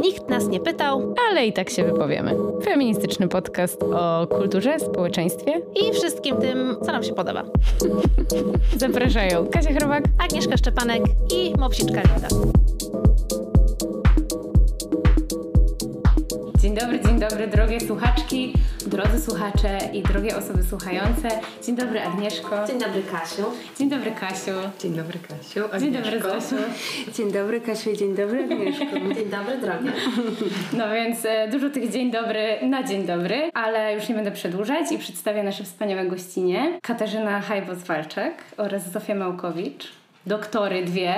Nikt nas nie pytał ale i tak się wypowiemy. Feministyczny podcast o kulturze, społeczeństwie i wszystkim tym, co nam się podoba. Zapraszają Kasia Chrobak, Agnieszka Szczepanek i Mopsiczka Linda. Dobry, dzień dobry, drogie słuchaczki, drodzy słuchacze i drogie osoby słuchające. Dzień dobry, Agnieszko. Dzień dobry, Kasiu. Dzień dobry, Kasiu. Dzień dobry, Kasiu. Agnieszko. Dzień dobry, Zosiu. Dzień dobry, Kasiu i dzień dobry, Agnieszko. Dzień dobry, drogie. No więc e, dużo tych dzień dobry na dzień dobry, ale już nie będę przedłużać i przedstawię nasze wspaniałe gościnie. Katarzyna Hajbos-Walczak oraz Zofia Małkowicz, doktory dwie.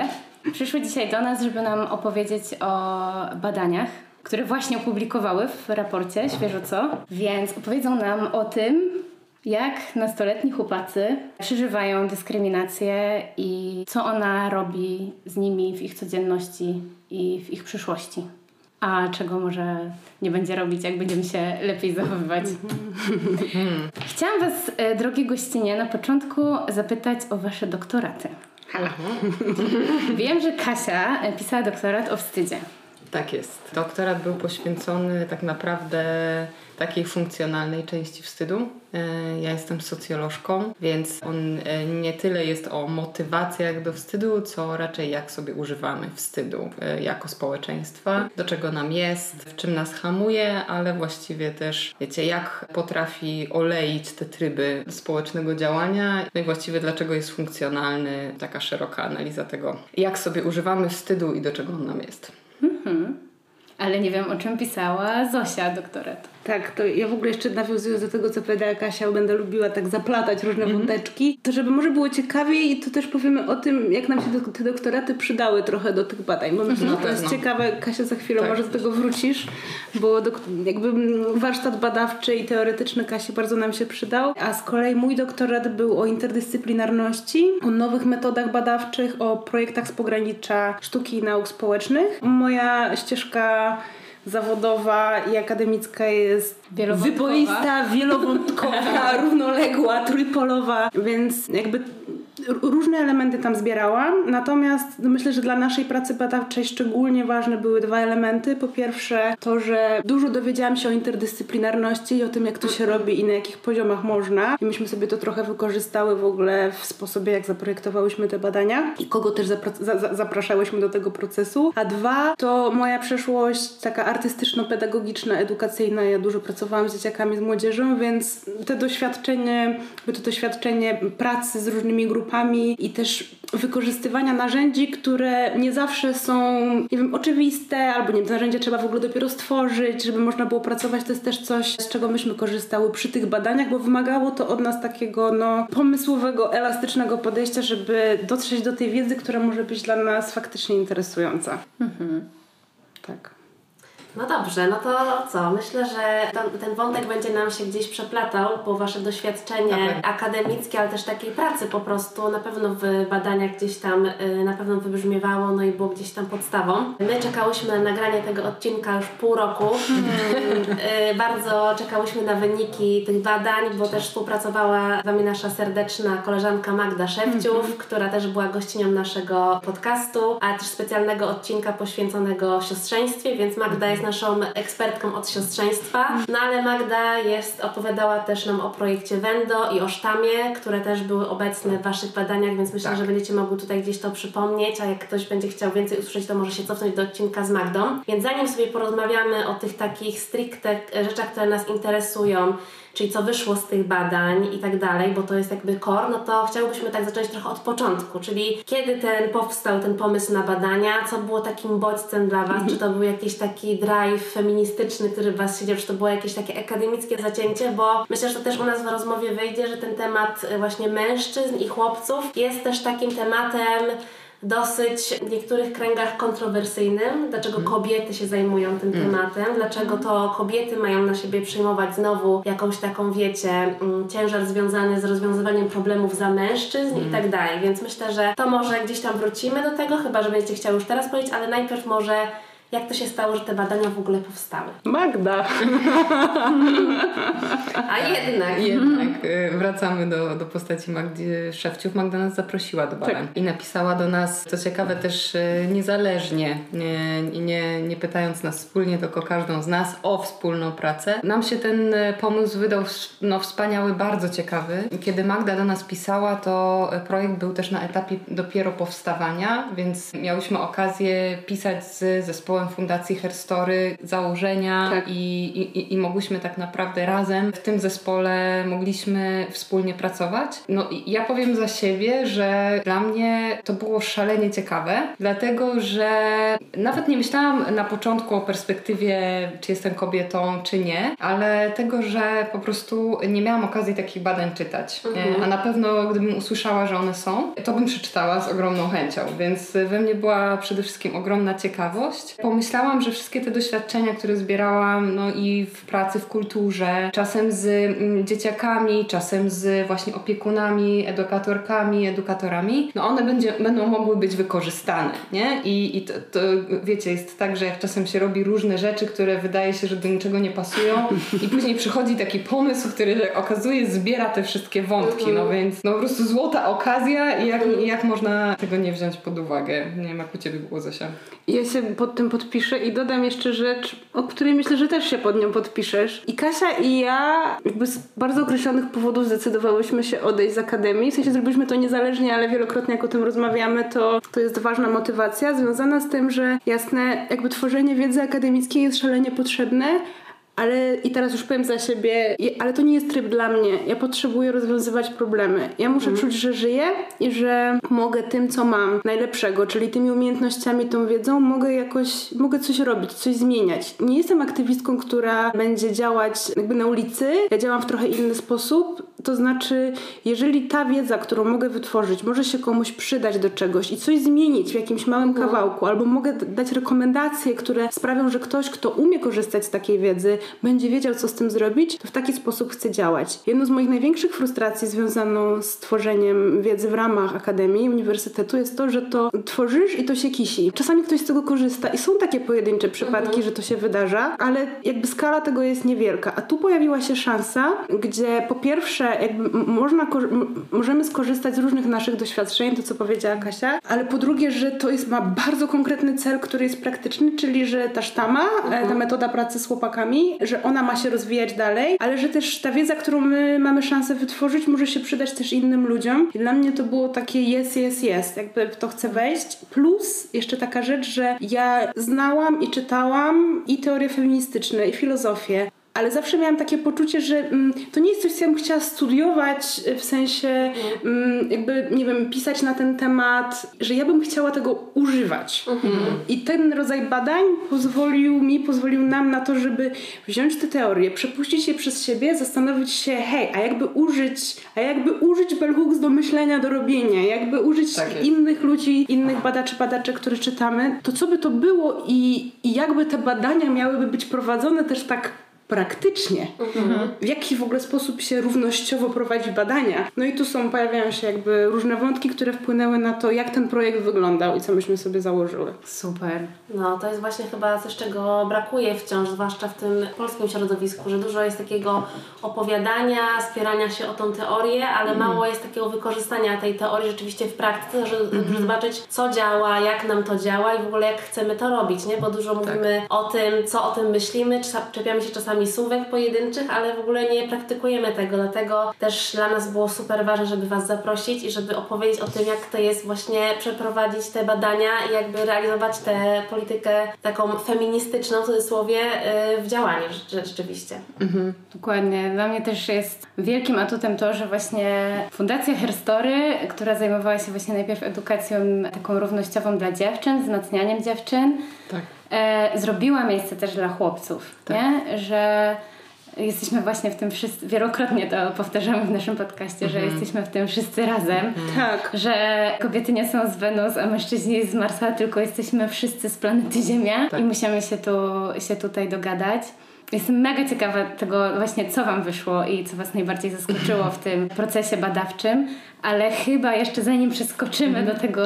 Przyszły dzisiaj do nas, żeby nam opowiedzieć o badaniach które właśnie opublikowały w raporcie Świeżo Co, więc opowiedzą nam o tym, jak nastoletni chłopacy przeżywają dyskryminację i co ona robi z nimi w ich codzienności i w ich przyszłości. A czego może nie będzie robić, jak będziemy się lepiej zachowywać. Chciałam Was, e, drogie gościnie, na początku zapytać o Wasze doktoraty. Wiem, że Kasia pisała doktorat o wstydzie. Tak jest. Doktorat był poświęcony tak naprawdę takiej funkcjonalnej części wstydu. E, ja jestem socjolożką, więc on e, nie tyle jest o motywacjach do wstydu, co raczej jak sobie używamy wstydu e, jako społeczeństwa, do czego nam jest, w czym nas hamuje, ale właściwie też, wiecie, jak potrafi oleić te tryby społecznego działania, no i właściwie dlaczego jest funkcjonalny, taka szeroka analiza tego, jak sobie używamy wstydu i do czego on nam jest. Mhm. Ale nie wiem, o czym pisała Zosia doktorat. Tak, to ja w ogóle jeszcze nawiązując do tego, co powiedziała Kasia, będę lubiła tak zaplatać różne mm -hmm. wąteczki, to żeby może było ciekawiej i to też powiemy o tym, jak nam się do, te doktoraty przydały trochę do tych badań, bo myślę, że to jest ciekawe. Kasia, za chwilę tak. może do tego wrócisz, bo do, jakby warsztat badawczy i teoretyczny Kasi bardzo nam się przydał, a z kolei mój doktorat był o interdyscyplinarności, o nowych metodach badawczych, o projektach z pogranicza sztuki i nauk społecznych. Moja ścieżka zawodowa i akademicka jest wyboista, wielowątkowa, równoległa, trójpolowa, więc jakby różne elementy tam zbierałam, natomiast myślę, że dla naszej pracy badawczej szczególnie ważne były dwa elementy. Po pierwsze to, że dużo dowiedziałam się o interdyscyplinarności i o tym, jak to się robi i na jakich poziomach można. I myśmy sobie to trochę wykorzystały w ogóle w sposobie, jak zaprojektowałyśmy te badania i kogo też zapra- zapraszałyśmy do tego procesu. A dwa to moja przeszłość taka artystyczno-pedagogiczna, edukacyjna. Ja dużo pracowałam z dzieciakami, z młodzieżą, więc te doświadczenie, to doświadczenie pracy z różnymi grupami i też wykorzystywania narzędzi, które nie zawsze są, nie wiem, oczywiste, albo nie wiem, narzędzia trzeba w ogóle dopiero stworzyć, żeby można było pracować. To jest też coś, z czego myśmy korzystały przy tych badaniach, bo wymagało to od nas takiego, no, pomysłowego, elastycznego podejścia, żeby dotrzeć do tej wiedzy, która może być dla nas faktycznie interesująca. Mhm. Tak. No dobrze, no to co? Myślę, że ten, ten wątek będzie nam się gdzieś przeplatał, bo Wasze doświadczenie okay. akademickie, ale też takiej pracy po prostu na pewno w badaniach gdzieś tam y, na pewno wybrzmiewało, no i było gdzieś tam podstawą. My czekałyśmy na nagranie tego odcinka już pół roku. y, bardzo czekałyśmy na wyniki tych badań, bo też współpracowała z Wami nasza serdeczna koleżanka Magda Szewciów, -hmm. która też była gościnią naszego podcastu, a też specjalnego odcinka poświęconego siostrzeństwie, więc Magda jest naszą ekspertką od siostrzeństwa. No ale Magda jest, opowiadała też nam o projekcie Wendo i o sztamie, które też były obecne w Waszych badaniach, więc myślę, tak. że będziecie mogli tutaj gdzieś to przypomnieć, a jak ktoś będzie chciał więcej usłyszeć, to może się cofnąć do odcinka z Magdą. Więc zanim sobie porozmawiamy o tych takich stricte rzeczach, które nas interesują, czyli co wyszło z tych badań i tak dalej, bo to jest jakby core, no to chciałbyśmy tak zacząć trochę od początku, czyli kiedy ten powstał ten pomysł na badania, co było takim bodźcem dla Was, czy to był jakiś taki drive feministyczny, który Was siedział, czy to było jakieś takie akademickie zacięcie, bo myślę, że to też u nas w rozmowie wyjdzie, że ten temat właśnie mężczyzn i chłopców jest też takim tematem dosyć w niektórych kręgach kontrowersyjnym, dlaczego mm. kobiety się zajmują tym mm. tematem, dlaczego to kobiety mają na siebie przyjmować znowu jakąś taką, wiecie, mm, ciężar związany z rozwiązywaniem problemów za mężczyzn mm. i tak dalej. Więc myślę, że to może gdzieś tam wrócimy do tego, chyba że będziecie chciały już teraz powiedzieć, ale najpierw może Jak to się stało, że te badania w ogóle powstały? Magda. A jednak. Jednak y, wracamy do, do postaci Magdy Szewciów. Magda nas zaprosiła do badań Tak. i napisała do nas, co ciekawe też y, niezależnie nie, nie, nie pytając nas wspólnie, tylko każdą z nas o wspólną pracę. Nam się ten y, pomysł wydał no, wspaniały, bardzo ciekawy. Kiedy Magda do nas pisała, to projekt był też na etapie dopiero powstawania, więc miałyśmy okazję pisać z zespołem Fundacji Herstory założenia Tak. i, i, i mogłyśmy tak naprawdę razem w tym zespole mogliśmy wspólnie pracować. No i ja powiem za siebie, że dla mnie to było szalenie ciekawe, dlatego że nawet nie myślałam na początku o perspektywie, czy jestem kobietą, czy nie, ale tego, że po prostu nie miałam okazji takich badań czytać. E, A na pewno gdybym usłyszała, że one są, to bym przeczytała z ogromną chęcią, więc we mnie była przede wszystkim ogromna ciekawość. Pomyślałam, że wszystkie te doświadczenia, które zbierałam, no i w pracy, w kulturze, czasem z mm, dzieciakami, czasem z właśnie opiekunami, edukatorkami, edukatorami, no one będzie, będą mogły być wykorzystane, nie? I, i to, to, wiecie, jest tak, że jak czasem się robi różne rzeczy, które wydaje się, że do niczego nie pasują i później przychodzi taki pomysł, który okazuje zbiera te wszystkie wątki, no więc no po prostu złota okazja i jak, i jak można tego nie wziąć pod uwagę? Nie wiem, jak u Ciebie było, Zosia. Ja się pod tym podpiszę i dodam jeszcze rzecz, o której myślę, że też się pod nią podpiszesz. I Kasia i ja jakby z bardzo określonych powodów zdecydowałyśmy się odejść z akademii. W sensie zrobiliśmy to niezależnie, ale wielokrotnie jak o tym rozmawiamy, to to jest ważna motywacja związana z tym, że jasne, jakby tworzenie wiedzy akademickiej jest szalenie potrzebne, ale i teraz już powiem za siebie, ale to nie jest tryb dla mnie. Ja potrzebuję rozwiązywać problemy. Ja muszę czuć, że żyję i że mogę tym, co mam najlepszego, czyli tymi umiejętnościami, tą wiedzą, mogę jakoś, mogę coś robić, coś zmieniać. Nie jestem aktywistką, która będzie działać jakby na ulicy. Ja działam w trochę inny sposób. To znaczy, jeżeli ta wiedza, którą mogę wytworzyć, może się komuś przydać do czegoś i coś zmienić w jakimś małym kawałku, albo mogę dać rekomendacje, które sprawią, że ktoś, kto umie korzystać z takiej wiedzy, będzie wiedział, co z tym zrobić, to w taki sposób chcę działać. Jedną z moich największych frustracji związaną z tworzeniem wiedzy w ramach akademii, uniwersytetu jest to, że to tworzysz i to się kisi. Czasami ktoś z tego korzysta i są takie pojedyncze przypadki, że to się wydarza, ale jakby skala tego jest niewielka. A tu pojawiła się szansa, gdzie po pierwsze jakby można, możemy skorzystać z różnych naszych doświadczeń, to co powiedziała Kasia, ale po drugie, że to jest, ma bardzo konkretny cel, który jest praktyczny, czyli że ta sztama, e, ta metoda pracy z chłopakami, że ona ma się rozwijać dalej, ale że też ta wiedza, którą my mamy szansę wytworzyć, może się przydać też innym ludziom. I dla mnie to było takie jest, jest, jest, jakby w to chcę wejść. Plus jeszcze taka rzecz, że ja znałam i czytałam i teorie feministyczne, i filozofię, ale zawsze miałam takie poczucie, że mm, to nie jest coś, co ja bym chciała studiować, y, w sensie mm, jakby, nie wiem, pisać na ten temat, że ja bym chciała tego używać. I ten rodzaj badań pozwolił mi, pozwolił nam na to, żeby wziąć te teorie, przepuścić je przez siebie, zastanowić się, hej, a jakby użyć, a jakby użyć bell hooks do myślenia, do robienia, jakby użyć Tak innych ludzi, innych badaczy, badaczy, które czytamy, to co by to było i, i jakby te badania miałyby być prowadzone też tak praktycznie. W jaki w ogóle sposób się równościowo prowadzi badania. No i tu są, pojawiają się jakby różne wątki, które wpłynęły na to, jak ten projekt wyglądał i co myśmy sobie założyły. Super. No, to jest właśnie chyba coś, czego brakuje wciąż, zwłaszcza w tym polskim środowisku, że dużo jest takiego opowiadania, spierania się o tą teorię, ale mało jest takiego wykorzystania tej teorii rzeczywiście w praktyce, żeby, żeby zobaczyć, co działa, jak nam to działa i w ogóle jak chcemy to robić, nie? Bo dużo mówimy o tym, co o tym myślimy, czepiamy się czasami słówek pojedynczych, ale w ogóle nie praktykujemy tego, dlatego też dla nas było super ważne, żeby Was zaprosić i żeby opowiedzieć o tym, jak to jest właśnie przeprowadzić te badania i jakby realizować tę politykę taką feministyczną w cudzysłowie yy, w działaniu rze- rzeczywiście. Dokładnie. Dla mnie też jest wielkim atutem to, że właśnie Fundacja Herstory, która zajmowała się właśnie najpierw edukacją taką równościową dla dziewczyn, wzmacnianiem dziewczyn, Tak. e, zrobiła miejsce też dla chłopców, Tak. nie? Że jesteśmy właśnie w tym wszyscy, wielokrotnie to powtarzamy w naszym podcaście, że jesteśmy w tym wszyscy razem. Tak. Że kobiety nie są z Wenus, a mężczyźni z Marsa, tylko jesteśmy wszyscy z planety Ziemia Tak. i musimy się, tu, się tutaj dogadać. Jestem mega ciekawa tego właśnie, co Wam wyszło i co Was najbardziej zaskoczyło w tym procesie badawczym, Ale chyba jeszcze zanim przeskoczymy do tego,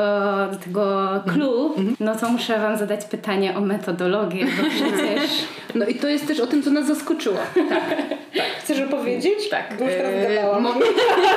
do tego clue, no to muszę Wam zadać pytanie o metodologię, bo przecież... No i to jest też o tym, co nas zaskoczyło. Tak. Chcesz opowiedzieć? Tak. Bo już teraz E, mogę,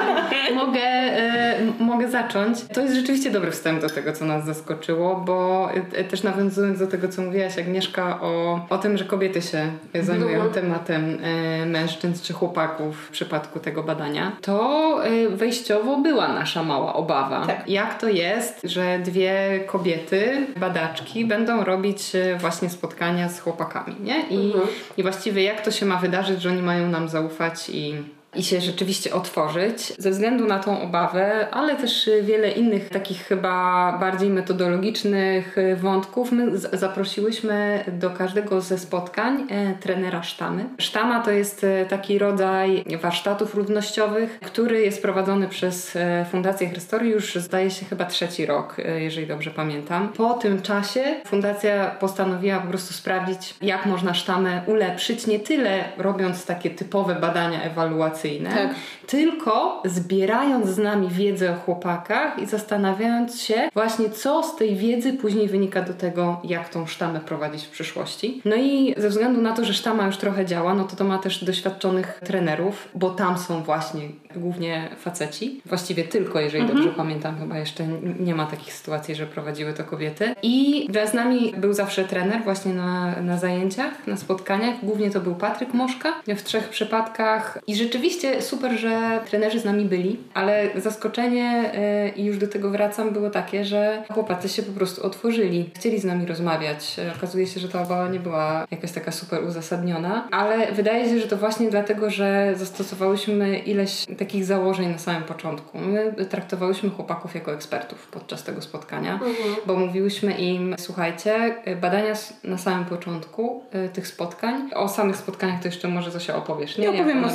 mogę, e, mogę zacząć. To jest rzeczywiście dobry wstęp do tego, co nas zaskoczyło, bo e, też nawiązując do tego, co mówiłaś Agnieszka o, o tym, że kobiety się zajmują Mhm. tematem e, mężczyzn czy chłopaków w przypadku tego badania, to e, wejściowo była nasza mała obawa. Tak. Jak to jest, że dwie kobiety, badaczki, będą robić e, właśnie spotkania z chłopakami, nie? I, Mhm. i właściwie jak to się ma wydarzyć, że oni mają nam zaufać i, i się rzeczywiście otworzyć. Ze względu na tą obawę, ale też wiele innych takich chyba bardziej metodologicznych wątków, my zaprosiłyśmy do każdego ze spotkań e, trenera sztamy. Sztama to jest e, taki rodzaj warsztatów równościowych, który jest prowadzony przez e, Fundację Historii już zdaje się chyba trzeci rok, jeżeli dobrze pamiętam. Po tym czasie fundacja postanowiła po prostu sprawdzić, jak można sztamę ulepszyć, nie tyle robiąc takie typowe badania ewaluacyjne, Tak. tylko zbierając z nami wiedzę o chłopakach i zastanawiając się właśnie, co z tej wiedzy później wynika do tego, jak tą sztamę prowadzić w przyszłości. No i ze względu na to, że sztama już trochę działa, no to to ma też doświadczonych trenerów, bo tam są właśnie głównie faceci. Właściwie tylko, jeżeli dobrze pamiętam, chyba jeszcze nie ma takich sytuacji, że prowadziły to kobiety. I z nami był zawsze trener właśnie na, na zajęciach, na spotkaniach. Głównie to był Patryk Moszka w trzech przypadkach. I rzeczywiście super, że trenerzy z nami byli, ale zaskoczenie, yy, i już do tego wracam, było takie, że chłopacy się po prostu otworzyli. Chcieli z nami rozmawiać. Yy, Okazuje się, że ta obawa nie była jakaś taka super uzasadniona, ale wydaje się, że to właśnie dlatego, że zastosowałyśmy ileś takich założeń na samym początku. My traktowałyśmy chłopaków jako ekspertów podczas tego spotkania, bo mówiłyśmy im, słuchajcie, y, badania na samym początku tych spotkań, o samych spotkaniach to jeszcze może Zosia opowiesz, nie? Ja opowiem o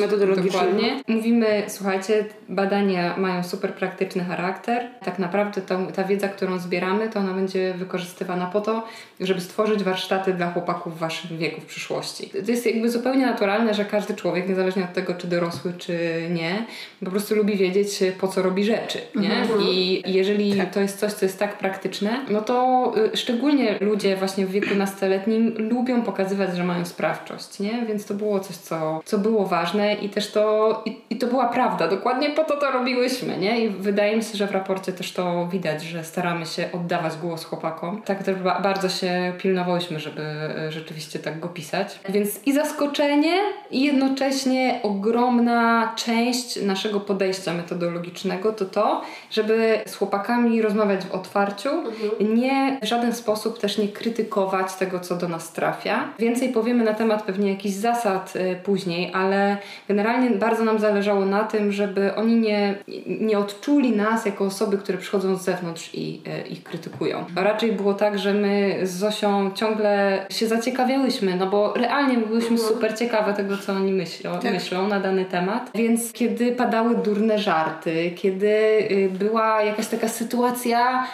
metodologicznej. Dokładnie. Mówimy, słuchajcie, badania mają super praktyczny charakter. Tak naprawdę tą, ta wiedza, którą zbieramy, to ona będzie wykorzystywana po to, żeby stworzyć warsztaty dla chłopaków w waszym wieku w przyszłości. To jest jakby zupełnie naturalne, że każdy człowiek, niezależnie od tego, czy dorosły, czy nie, po prostu lubi wiedzieć, po co robi rzeczy, nie? I jeżeli to jest coś, co jest tak praktyczne, no to y, szczególnie ludzie właśnie w wieku nastoletnim lubią pokazywać, że mają sprawczość, nie? Więc to było coś, co, co było ważne i też to, i, i to była prawda. Dokładnie po to to robiłyśmy, nie? I wydaje mi się, że w raporcie też to widać, że staramy się oddawać głos chłopakom. Tak też ba- bardzo się pilnowałyśmy, żeby y, rzeczywiście tak go pisać. Więc i zaskoczenie i jednocześnie ogromna część naszego podejścia metodologicznego to to, żeby z chłopakami rozmawiać w otwarciu, nie w żaden sposób też nie krytykować tego, co do nas trafia. Więcej powiemy na temat pewnie jakichś zasad y, później, ale generalnie bardzo nam zależało na tym, żeby oni nie, nie odczuli nas jako osoby, które przychodzą z zewnątrz i y, ich krytykują. A raczej było tak, że my z Zosią ciągle się zaciekawiałyśmy, no bo realnie my byłyśmy super ciekawe tego, co oni myślą, myślą na dany temat. Więc kiedy padały durne żarty, kiedy y, była jakaś taka sytuacja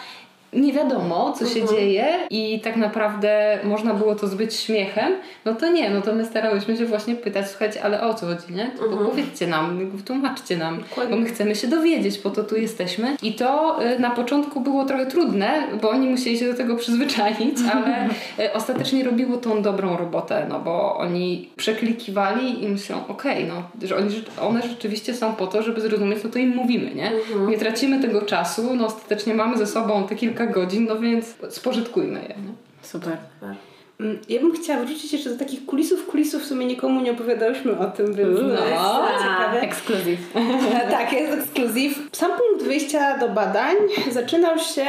nie wiadomo, co się dzieje i tak naprawdę można było to zbyć śmiechem, no to nie, no to my starałyśmy się właśnie pytać, słuchajcie, ale o co chodzi, nie? To powiedzcie nam, wytłumaczcie nam, bo my chcemy się dowiedzieć, po to tu jesteśmy. I to y, na początku było trochę trudne, bo oni musieli się do tego przyzwyczaić, ale y, ostatecznie robiło tą dobrą robotę, no bo oni przeklikiwali i myślą, okej, no, że oni, one rzeczywiście są po to, żeby zrozumieć, co to im mówimy, nie? Nie tracimy tego czasu, no ostatecznie mamy ze sobą te kilka godzin, no więc spożytkujmy je. Nie? Super. Mm, Ja bym chciała wrócić jeszcze do takich kulisów. Kulisów w sumie nikomu nie opowiadałyśmy o tym, więc Uuu, to jest no. ciekawe. Ekskluzyw. tak, jest ekskluzyw. Sam punkt wyjścia do badań zaczynał się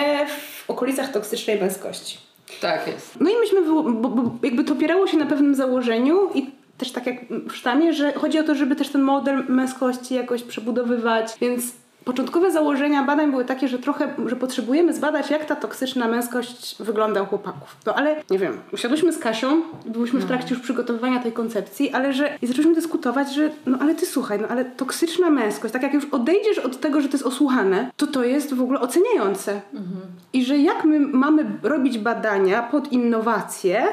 w okolicach toksycznej męskości. Tak jest. No i myśmy, bo, bo jakby to opierało się na pewnym założeniu i też tak jak w sztamie, że chodzi o to, żeby też ten model męskości jakoś przebudowywać, więc początkowe założenia badań były takie, że trochę, że potrzebujemy zbadać, jak ta toksyczna męskość wygląda u chłopaków. No ale, nie wiem, usiadłyśmy z Kasią, byłyśmy w trakcie już przygotowywania tej koncepcji, ale że i zaczęliśmy dyskutować, że no ale ty słuchaj, no ale toksyczna męskość, tak jak już odejdziesz od tego, że to jest osłuchane, to to jest w ogóle oceniające. I że jak my mamy robić badania pod innowacje,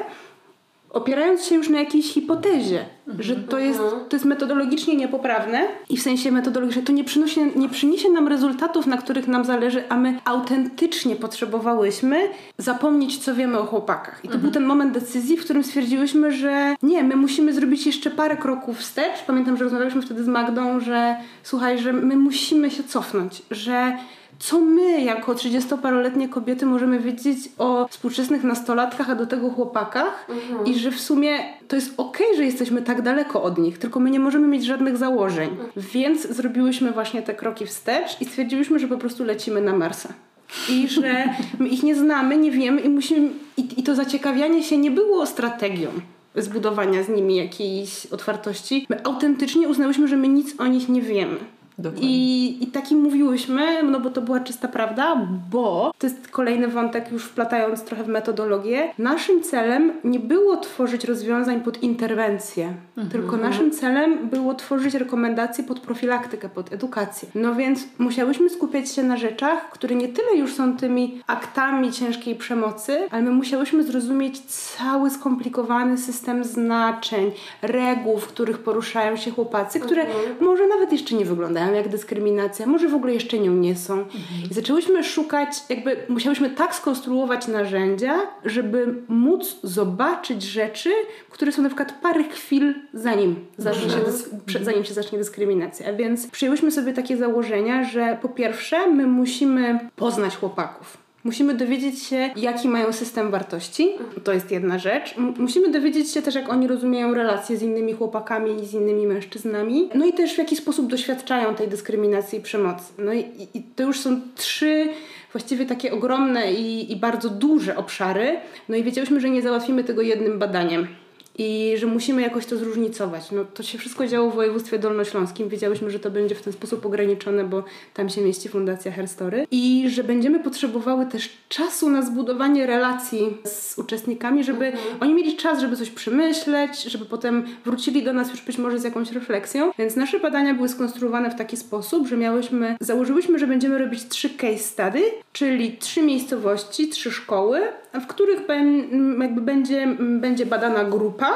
opierając się już na jakiejś hipotezie, że to jest, to jest metodologicznie niepoprawne i w sensie metodologicznie to nie, przynosi, nie przyniesie nam rezultatów, na których nam zależy, a my autentycznie potrzebowałyśmy zapomnieć, co wiemy o chłopakach. I to był ten moment decyzji, w którym stwierdziłyśmy, że nie, my musimy zrobić jeszcze parę kroków wstecz. Pamiętam, że rozmawialiśmy wtedy z Magdą, że słuchaj, że my musimy się cofnąć, że co my jako 30-paroletnie kobiety możemy wiedzieć o współczesnych nastolatkach, a do tego chłopakach mhm. i że w sumie to jest okej, okay, że jesteśmy tak daleko od nich, tylko my nie możemy mieć żadnych założeń. Mhm. Więc zrobiłyśmy właśnie te kroki wstecz i stwierdziłyśmy, że po prostu lecimy na Marsa. I że my ich nie znamy, nie wiemy i musimy. I, i to zaciekawianie się nie było strategią zbudowania z nimi jakiejś otwartości. My autentycznie uznałyśmy, że my nic o nich nie wiemy. I, I taki mówiłyśmy, no bo to była czysta prawda, bo to jest kolejny wątek, już wplatając trochę w metodologię. Naszym celem nie było tworzyć rozwiązań pod interwencję, mhm. tylko naszym celem było tworzyć rekomendacje pod profilaktykę, pod edukację. No więc musiałyśmy skupiać się na rzeczach, które nie tyle już są tymi aktami ciężkiej przemocy, ale my musiałyśmy zrozumieć cały skomplikowany system znaczeń, reguł, w których poruszają się chłopacy, które mhm. może nawet jeszcze nie wyglądają jak dyskryminacja, może w ogóle jeszcze nią nie są. Mhm. I zaczęłyśmy szukać, jakby musiałyśmy tak skonstruować narzędzia, żeby móc zobaczyć rzeczy, które są na przykład parę chwil zanim, zacznie się, zanim się zacznie dyskryminacja. A więc przyjęłyśmy sobie takie założenia, że po pierwsze my musimy poznać chłopaków Musimy dowiedzieć się, jaki mają system wartości. To jest jedna rzecz. M musimy dowiedzieć się też, jak oni rozumieją relacje z innymi chłopakami i z innymi mężczyznami. No i też w jaki sposób doświadczają tej dyskryminacji i przemocy. No i, i to już są trzy właściwie takie ogromne i, i bardzo duże obszary. No i wiedziałyśmy, że nie załatwimy tego jednym badaniem i że musimy jakoś to zróżnicować. No, to się wszystko działo w województwie dolnośląskim. Wiedziałyśmy, że to będzie w ten sposób ograniczone, bo tam się mieści Fundacja Herstory i że będziemy potrzebowały też czasu na zbudowanie relacji z uczestnikami, żeby mhm. oni mieli czas, żeby coś przemyśleć, żeby potem wrócili do nas już być może z jakąś refleksją. Więc nasze badania były skonstruowane w taki sposób, że miałyśmy, założyłyśmy, że będziemy robić trzy case study, czyli trzy miejscowości, trzy szkoły, w których jakby będzie, będzie badana grupa,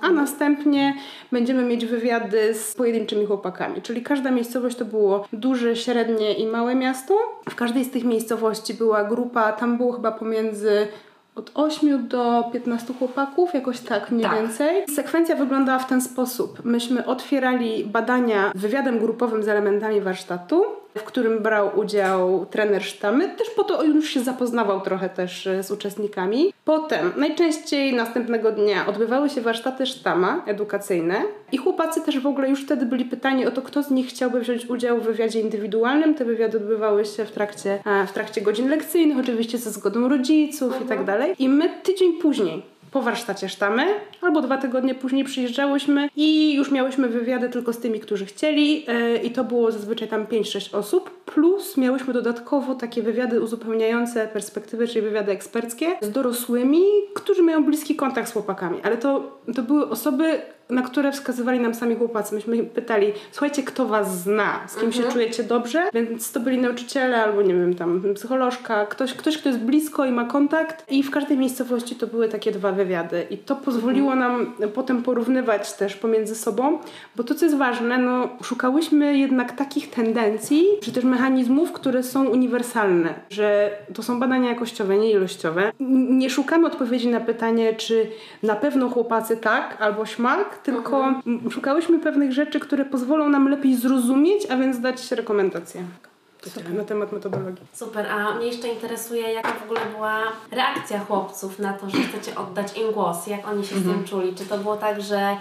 a następnie będziemy mieć wywiady z pojedynczymi chłopakami. Czyli każda miejscowość to było duże, średnie i małe miasto. W każdej z tych miejscowości była grupa, tam było chyba pomiędzy od 8 do 15 chłopaków, jakoś tak mniej tak. więcej. Sekwencja wyglądała w ten sposób. Myśmy otwierali badania wywiadem grupowym z elementami warsztatu w którym brał udział trener sztamy, też po to już się zapoznawał trochę też e, z uczestnikami. Potem, najczęściej następnego dnia odbywały się warsztaty sztama edukacyjne i chłopacy też w ogóle już wtedy byli pytani o to, kto z nich chciałby wziąć udział w wywiadzie indywidualnym. Te wywiady odbywały się w trakcie, e, w trakcie godzin lekcyjnych, oczywiście ze zgodą rodziców mhm. i tak dalej. I my tydzień później po warsztacie sztamy, albo dwa tygodnie później przyjeżdżałyśmy i już miałyśmy wywiady tylko z tymi, którzy chcieli yy, i to było zazwyczaj tam 5-6 osób, plus miałyśmy dodatkowo takie wywiady uzupełniające perspektywy, czyli wywiady eksperckie z dorosłymi, którzy mają bliski kontakt z chłopakami, ale to, to były osoby, na które wskazywali nam sami chłopacy. Myśmy pytali, słuchajcie, kto was zna, z kim mhm. się czujecie dobrze? Więc to byli nauczyciele albo nie wiem, tam psycholożka, ktoś, ktoś, kto jest blisko i ma kontakt. I w każdej miejscowości to były takie dwa wywiady. I to pozwoliło nam potem porównywać też pomiędzy sobą, bo to, co jest ważne, no szukałyśmy jednak takich tendencji, czy też mechanizmów, które są uniwersalne, że to są badania jakościowe, nie ilościowe. Nie szukamy odpowiedzi na pytanie, czy na pewno chłopacy tak albo śmak, tylko mhm. szukałyśmy pewnych rzeczy, które pozwolą nam lepiej zrozumieć, a więc dać rekomendacje. Super. na temat metodologii. Super, a mnie jeszcze interesuje, jaka w ogóle była reakcja chłopców na to, że chcecie oddać im głos, jak oni się mhm. z tym mhm. czuli. Czy to było tak, że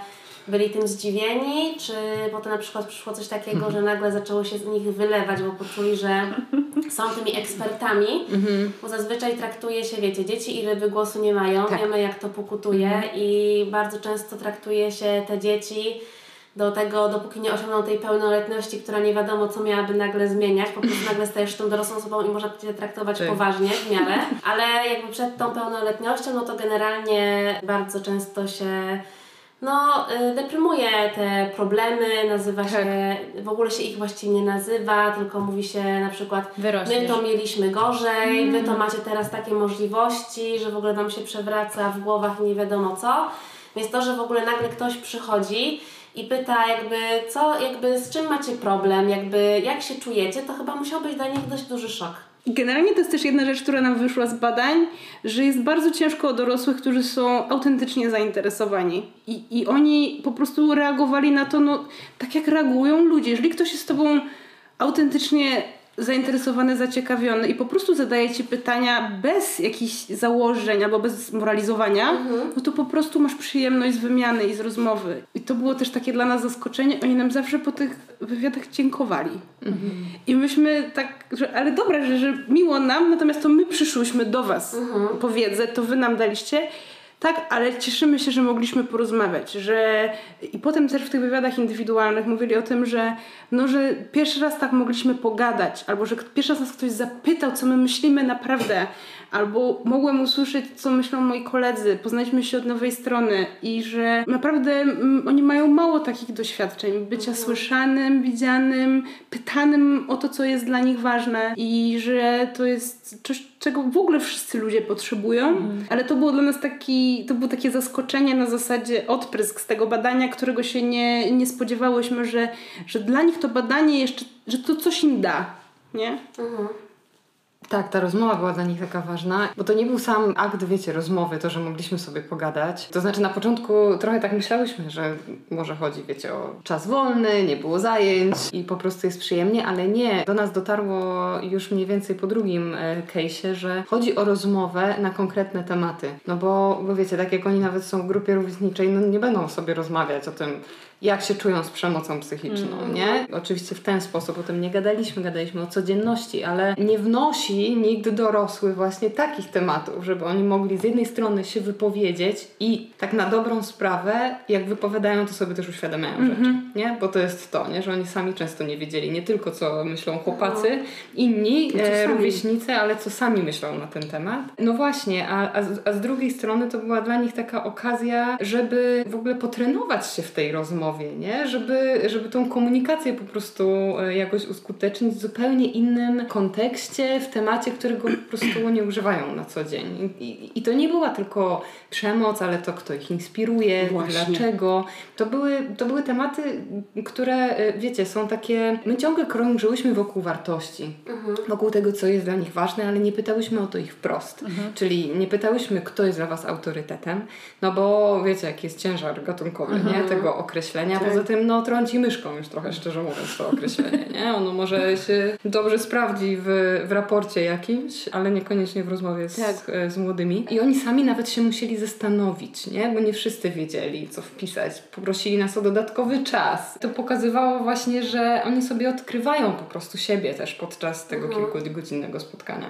byli tym zdziwieni, czy potem na przykład przyszło coś takiego, że nagle zaczęło się z nich wylewać, bo poczuli, że są tymi ekspertami, mhm. bo zazwyczaj traktuje się, wiecie, dzieci i ryby głosu nie mają, tak. wiemy jak to pokutuje mhm. i bardzo często traktuje się te dzieci do tego, dopóki nie osiągną tej pełnoletności, która nie wiadomo, co miałaby nagle zmieniać. Po prostu nagle stajesz tą dorosłą osobą i można cię traktować tak. poważnie w miarę. Ale jakby przed tą pełnoletnością, no to generalnie bardzo często się no, y, deprymuje te problemy, nazywa tak. się, w ogóle się ich właściwie nie nazywa, tylko mówi się na przykład Wyrośniesz. my to mieliśmy gorzej, mm. wy to macie teraz takie możliwości, że w ogóle nam się przewraca w głowach nie wiadomo co. Więc to, że w ogóle nagle ktoś przychodzi i pyta jakby co, jakby z czym macie problem, jakby jak się czujecie, to chyba musiał być dla nich dość duży szok. Generalnie to jest też jedna rzecz, która nam wyszła z badań, że jest bardzo ciężko o dorosłych, którzy są autentycznie zainteresowani. I, i oni po prostu reagowali na to, no, tak jak reagują ludzie. Jeżeli ktoś jest z tobą autentycznie zainteresowany, zaciekawiony i po prostu zadaje ci pytania bez jakichś założeń albo bez moralizowania, mhm. no to po prostu masz przyjemność z wymiany i z rozmowy. I to było też takie dla nas zaskoczenie. Oni nam zawsze po tych wywiadach dziękowali. Mhm. I myśmy tak, że, ale dobra, że, że miło nam, natomiast to my przyszłyśmy do was mhm. po wiedzę, to wy nam daliście. Tak, ale cieszymy się, że mogliśmy porozmawiać, że i potem też w tych wywiadach indywidualnych mówili o tym, że no, że pierwszy raz tak mogliśmy pogadać, albo że pierwszy raz nas ktoś zapytał, co my myślimy naprawdę, albo mogłem usłyszeć, co myślą moi koledzy, poznaliśmy się od nowej strony i że naprawdę oni mają mało takich doświadczeń, bycia mhm. słyszanym, widzianym, pytanym o to, co jest dla nich ważne i że to jest coś, czego w ogóle wszyscy ludzie potrzebują, mhm. ale to było dla nas taki, to było takie zaskoczenie na zasadzie odprysk z tego badania, którego się nie, nie spodziewałyśmy, że, że dla nich to badanie jeszcze, że to coś im da, nie? Mhm. Tak, ta rozmowa była dla nich taka ważna, bo to nie był sam akt, wiecie, rozmowy, to, że mogliśmy sobie pogadać. To znaczy na początku trochę tak myślałyśmy, że może chodzi, wiecie, o czas wolny, nie było zajęć i po prostu jest przyjemnie, ale nie. Do nas dotarło już mniej więcej po drugim e, case'ie, że chodzi o rozmowę na konkretne tematy. No bo, bo wiecie, tak jak oni nawet są w grupie rówieśniczej, no nie będą sobie rozmawiać o tym, jak się czują z przemocą psychiczną, mm. nie? Oczywiście w ten sposób o tym nie gadaliśmy, gadaliśmy o codzienności, ale nie wnosi nikt dorosły właśnie takich tematów, żeby oni mogli z jednej strony się wypowiedzieć i tak na dobrą sprawę, jak wypowiadają, to sobie też uświadamiają mm -hmm. rzeczy, nie? Bo to jest to, nie? Że oni sami często nie wiedzieli nie tylko co myślą chłopacy, no. inni e, rówieśnicy, ale co sami myślą na ten temat. No właśnie, a, a, a z drugiej strony to była dla nich taka okazja, żeby w ogóle potrenować się w tej rozmowie rozmowie, nie? Żeby, żeby tą komunikację po prostu e, jakoś uskutecznić w zupełnie innym kontekście, w temacie, którego po prostu nie używają na co dzień. I, i to nie była tylko przemoc, ale to, kto ich inspiruje, Właśnie. dlaczego. To były, to były tematy, które, e, wiecie, są takie... My ciągle krążyłyśmy wokół wartości, mhm. wokół tego, co jest dla nich ważne, ale nie pytałyśmy o to ich wprost. Mhm. Czyli nie pytałyśmy, kto jest dla Was autorytetem, no bo wiecie, jaki jest ciężar gatunkowy, mhm. nie? Tego określenia określenia. Tak. Poza tym, no, trąci myszką już trochę, szczerze mówiąc, to określenie, nie? Ono może się dobrze sprawdzi w, w raporcie jakimś, ale niekoniecznie w rozmowie z, tak. Z młodymi. I oni sami nawet się musieli zastanowić, nie? Bo nie wszyscy wiedzieli, co wpisać. Poprosili nas o dodatkowy czas. To pokazywało właśnie, że oni sobie odkrywają po prostu siebie też podczas tego mhm. kilkugodzinnego spotkania.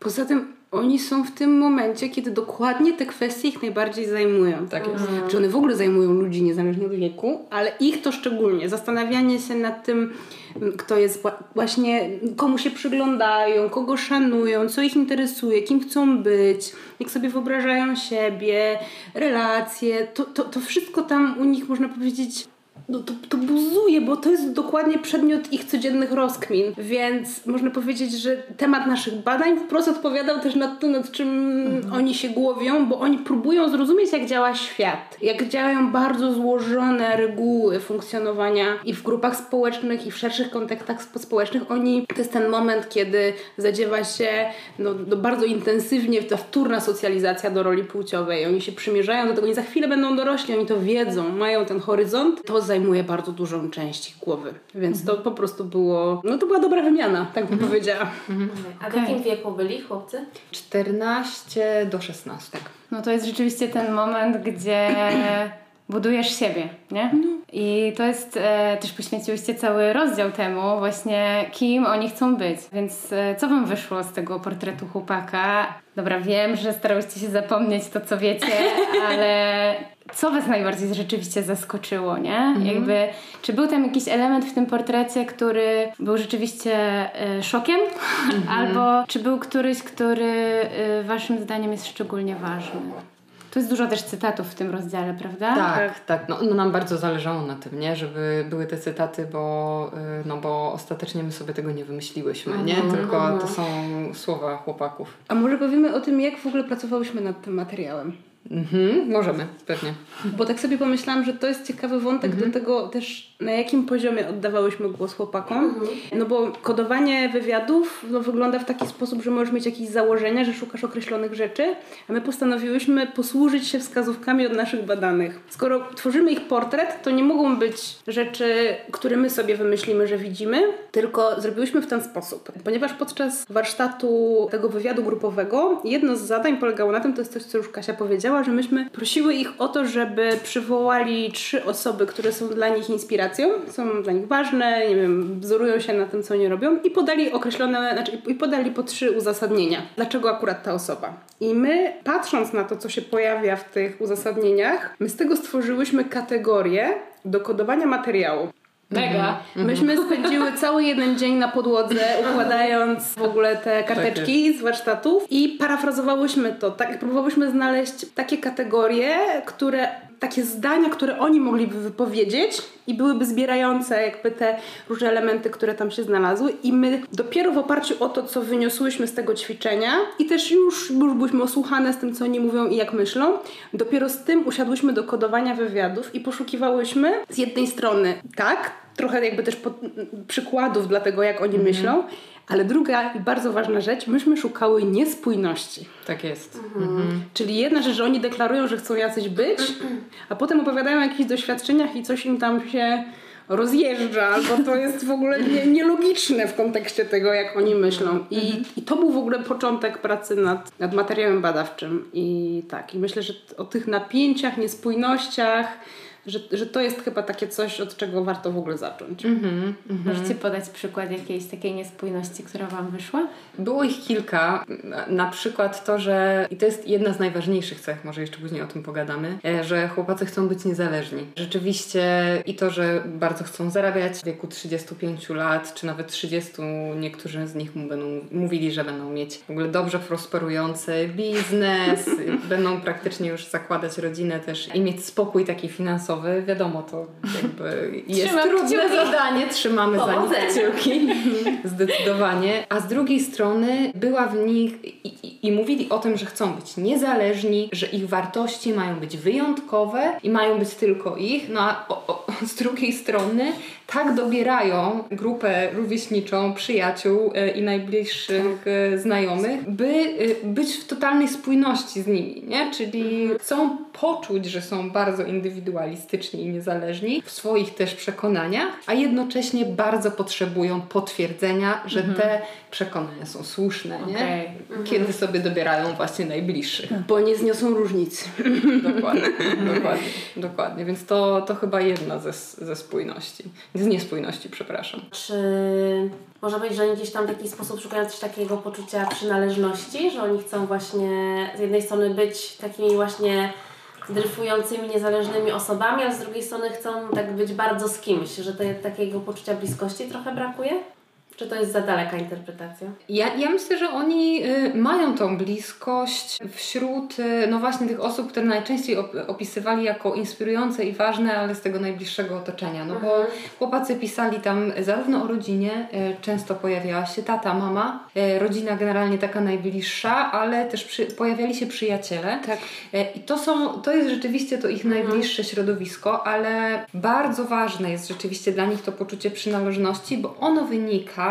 Poza tym oni są w tym momencie, kiedy dokładnie te kwestie ich najbardziej zajmują. Tak jest. Mhm. Czy one w ogóle zajmują ludzi niezależnie od wieku, ale ich to szczególnie. Zastanawianie się nad tym, kto jest właśnie, komu się przyglądają, kogo szanują, co ich interesuje, kim chcą być, jak sobie wyobrażają siebie, relacje. To, to, to wszystko tam u nich można powiedzieć no to, to buzuje, bo to jest dokładnie przedmiot ich codziennych rozkmin. Więc można powiedzieć, że temat naszych badań wprost odpowiadał też nad tym, nad czym mhm. oni się głowią, bo oni próbują zrozumieć, jak działa świat. Jak działają bardzo złożone reguły funkcjonowania i w grupach społecznych, i w szerszych kontaktach społecznych. Oni, to jest ten moment, kiedy zadziewa się no, no bardzo intensywnie ta wtórna socjalizacja do roli płciowej. Oni się przymierzają do tego, oni za chwilę będą dorośli, oni to wiedzą, mają ten horyzont. To zajmuje bardzo dużą część głowy. Więc mhm. to po prostu było, no to była dobra wymiana, tak bym mhm. powiedziała. Mhm. A w jakim wieku byli chłopcy? 14 do 16. Tak. No to jest rzeczywiście ten moment, gdzie budujesz siebie, nie? No. I to jest, e, też poświęciłyście cały rozdział temu, właśnie kim oni chcą być. Więc e, co Wam wyszło z tego portretu chłopaka? Dobra, wiem, że starałyście się zapomnieć to, co wiecie, ale co Was najbardziej rzeczywiście zaskoczyło, nie? Mhm. Jakby, czy był tam jakiś element w tym portrecie, który był rzeczywiście e, szokiem? Mhm. Albo czy był któryś, który e, Waszym zdaniem jest szczególnie ważny? Tu jest dużo też cytatów w tym rozdziale, prawda? Tak, tak. No, no nam bardzo zależało na tym, nie? Żeby były te cytaty, bo, y, no bo ostatecznie my sobie tego nie wymyśliłyśmy, nie? Mhm, Tylko mhm. to są słowa chłopaków. A może powiemy o tym, jak w ogóle pracowałyśmy nad tym materiałem? Mhm, możemy, pewnie. Bo tak sobie pomyślałam, że to jest ciekawy wątek do tego też, na jakim poziomie oddawałyśmy głos chłopakom. No bo kodowanie wywiadów no, wygląda w taki sposób, że możesz mieć jakieś założenia, że szukasz określonych rzeczy, a my postanowiłyśmy posłużyć się wskazówkami od naszych badanych. Skoro tworzymy ich portret, to nie mogą być rzeczy, które my sobie wymyślimy, że widzimy, tylko zrobiłyśmy w ten sposób. Ponieważ podczas warsztatu tego wywiadu grupowego jedno z zadań polegało na tym, to jest coś, co już Kasia powiedziała, że myśmy prosiły ich o to, żeby przywołali trzy osoby, które są dla nich inspiracją, są dla nich ważne, nie wiem, wzorują się na tym, co oni robią i podali określone, znaczy i podali po trzy uzasadnienia, dlaczego akurat ta osoba. I my, patrząc na to, co się pojawia w tych uzasadnieniach, my z tego stworzyłyśmy kategorię do kodowania materiału. Mega. Myśmy spędziły cały jeden dzień na podłodze, układając w ogóle te karteczki z warsztatów i parafrazowałyśmy to. Tak, próbowałyśmy znaleźć takie kategorie, które takie zdania, które oni mogliby wypowiedzieć i byłyby zbierające jakby te różne elementy, które tam się znalazły. I my dopiero w oparciu o to, co wyniosłyśmy z tego ćwiczenia i też już, już byliśmy osłuchane z tym, co oni mówią i jak myślą, dopiero z tym usiadłyśmy do kodowania wywiadów i poszukiwałyśmy z jednej strony tak, trochę jakby też pod, przykładów dla tego, jak oni myślą, ale druga i bardzo ważna rzecz, myśmy szukały niespójności. Tak jest. Czyli jedna rzecz, że oni deklarują, że chcą jacyś być, a potem opowiadają o jakichś doświadczeniach i coś im tam się rozjeżdża, bo to jest w ogóle nie, nielogiczne w kontekście tego, jak oni myślą. I, I to był w ogóle początek pracy nad, nad materiałem badawczym. I tak, i myślę, że o tych napięciach, niespójnościach, że, że to jest chyba takie coś, od czego warto w ogóle zacząć. Możecie podać przykład jakiejś takiej niespójności, która Wam wyszła? Było ich kilka. Na- przykład to, że, i to jest jedna z najważniejszych cech, może jeszcze później o tym pogadamy, e, że chłopacy chcą być niezależni. Rzeczywiście i to, że bardzo chcą zarabiać w wieku 35 lat, czy nawet 30, niektórzy z nich mu będą mówili, że będą mieć w ogóle dobrze prosperujący biznes, będą praktycznie już zakładać rodzinę też i mieć spokój taki finansowy. Wiadomo, to jakby jest Trzymam trudne kciuki. zadanie, trzymamy za nich Powodzenia. kciuki. Zdecydowanie. A z drugiej strony była w nich i, i, i mówili o tym, że chcą być niezależni, że ich wartości mają być wyjątkowe i mają być tylko ich. No a o, o, z drugiej strony tak dobierają grupę rówieśniczą, przyjaciół e, i najbliższych e, znajomych, by e, być w totalnej spójności z nimi, nie? Czyli chcą poczuć, że są bardzo indywidualistyczni i niezależni w swoich też przekonaniach, a jednocześnie bardzo potrzebują potwierdzenia, że te przekonania są słuszne, nie? Okej. Kiedy sobie dobierają właśnie najbliższych. Bo nie zniosą różnic. Dokładnie, dokładnie, dokładnie. Więc to, to chyba jedna ze, ze spójności. Z niespójności, przepraszam. Czy można powiedzieć, że oni gdzieś tam w jakiś sposób szukają też takiego poczucia przynależności, że oni chcą właśnie z jednej strony być takimi właśnie dryfującymi, niezależnymi osobami, a z drugiej strony chcą tak być bardzo z kimś, że te, takiego poczucia bliskości trochę brakuje? Czy to jest za daleka interpretacja? Ja, ja myślę, że oni y, mają tą bliskość wśród, y, no właśnie tych osób, które najczęściej op- opisywali jako inspirujące i ważne, ale z tego najbliższego otoczenia. No bo chłopacy pisali tam zarówno o rodzinie, y, często pojawiała się tata, mama, y, rodzina generalnie taka najbliższa, ale też przy, pojawiali się przyjaciele. Tak. E, I to są, to jest rzeczywiście to ich najbliższe środowisko, ale bardzo ważne jest rzeczywiście dla nich to poczucie przynależności, bo ono wynika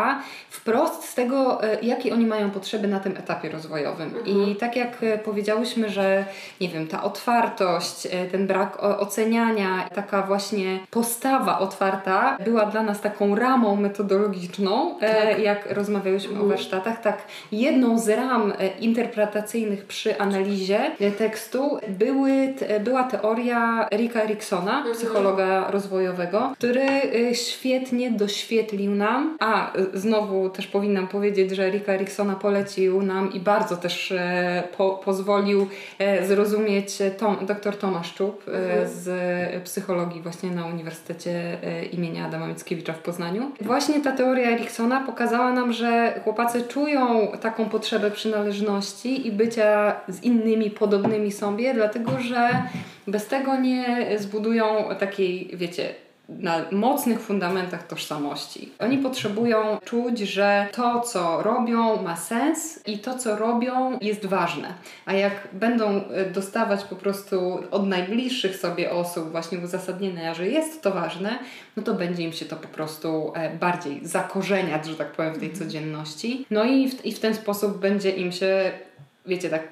wprost z tego, e, jakie oni mają potrzeby na tym etapie rozwojowym. I tak jak e, powiedziałyśmy, że nie wiem, ta otwartość, e, ten brak oceniania, taka właśnie postawa otwarta była dla nas taką ramą metodologiczną, e, jak rozmawiałyśmy o warsztatach, tak jedną z ram interpretacyjnych przy analizie tekstu były, była teoria Erika Eriksona, psychologa rozwojowego, który świetnie doświetlił nam, a znowu też powinnam powiedzieć, że Erika Eriksona polecił nam i bardzo też e, po, pozwolił e, zrozumieć Tom, dr Tomasz Czub e, z psychologii właśnie na Uniwersytecie imienia Adama Mickiewicza w Poznaniu. Właśnie ta teoria Eriksona pokazała nam, że chłopacy czują taką potrzebę przynależności i bycia z innymi podobnymi sobie, dlatego że bez tego nie zbudują takiej, wiecie, na mocnych fundamentach tożsamości. Oni potrzebują czuć, że to, co robią, ma sens i to, co robią, jest ważne. A jak będą e, dostawać po prostu od najbliższych sobie osób właśnie uzasadnienia, że jest to ważne, no to będzie im się to po prostu e, bardziej zakorzeniać, że tak powiem, w tej codzienności. No i w, i w ten sposób będzie im się wiecie, tak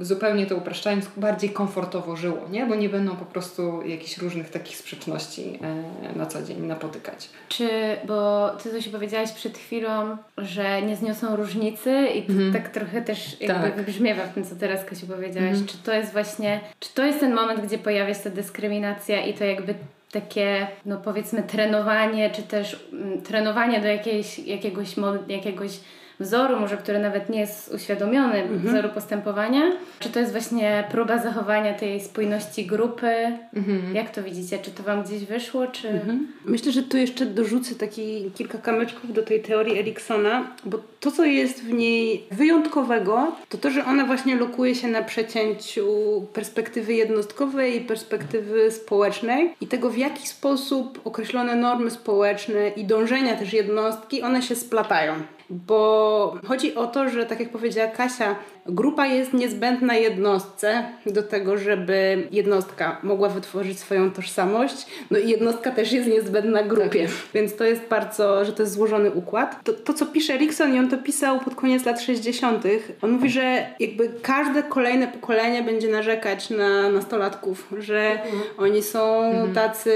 zupełnie to upraszczając, bardziej komfortowo żyło, nie? Bo nie będą po prostu jakichś różnych takich sprzeczności e, na co dzień napotykać. Czy, bo ty coś powiedziałaś przed chwilą, że nie zniosą różnicy i to mhm. tak trochę też jakby tak. wybrzmiewa w tym, co teraz Kasiu powiedziałaś. Mhm. Czy to jest właśnie, czy to jest ten moment, gdzie pojawia się ta dyskryminacja i to jakby takie, no powiedzmy, trenowanie, czy też mm, trenowanie do jakiejś, jakiegoś, jakiegoś wzoru, może który nawet nie jest uświadomiony, mhm. wzoru postępowania? Czy to jest właśnie próba zachowania tej spójności grupy? Mhm. Jak to widzicie? Czy to Wam gdzieś wyszło? Czy... Mhm. Myślę, że tu jeszcze dorzucę taki kilka kamyczków do tej teorii Eriksona, bo to, co jest w niej wyjątkowego, to to, że ona właśnie lokuje się na przecięciu perspektywy jednostkowej i perspektywy społecznej i tego, w jaki sposób określone normy społeczne i dążenia też jednostki, one się splatają bo chodzi o to, że tak jak powiedziała Kasia, grupa jest niezbędna jednostce do tego, żeby jednostka mogła wytworzyć swoją tożsamość, no i jednostka też jest niezbędna grupie, tak. więc to jest bardzo, że to jest złożony układ. To, to co pisze Rickson i on to pisał pod koniec lat 60., on mówi, że jakby każde kolejne pokolenie będzie narzekać na nastolatków, że mhm. oni są mhm. tacy,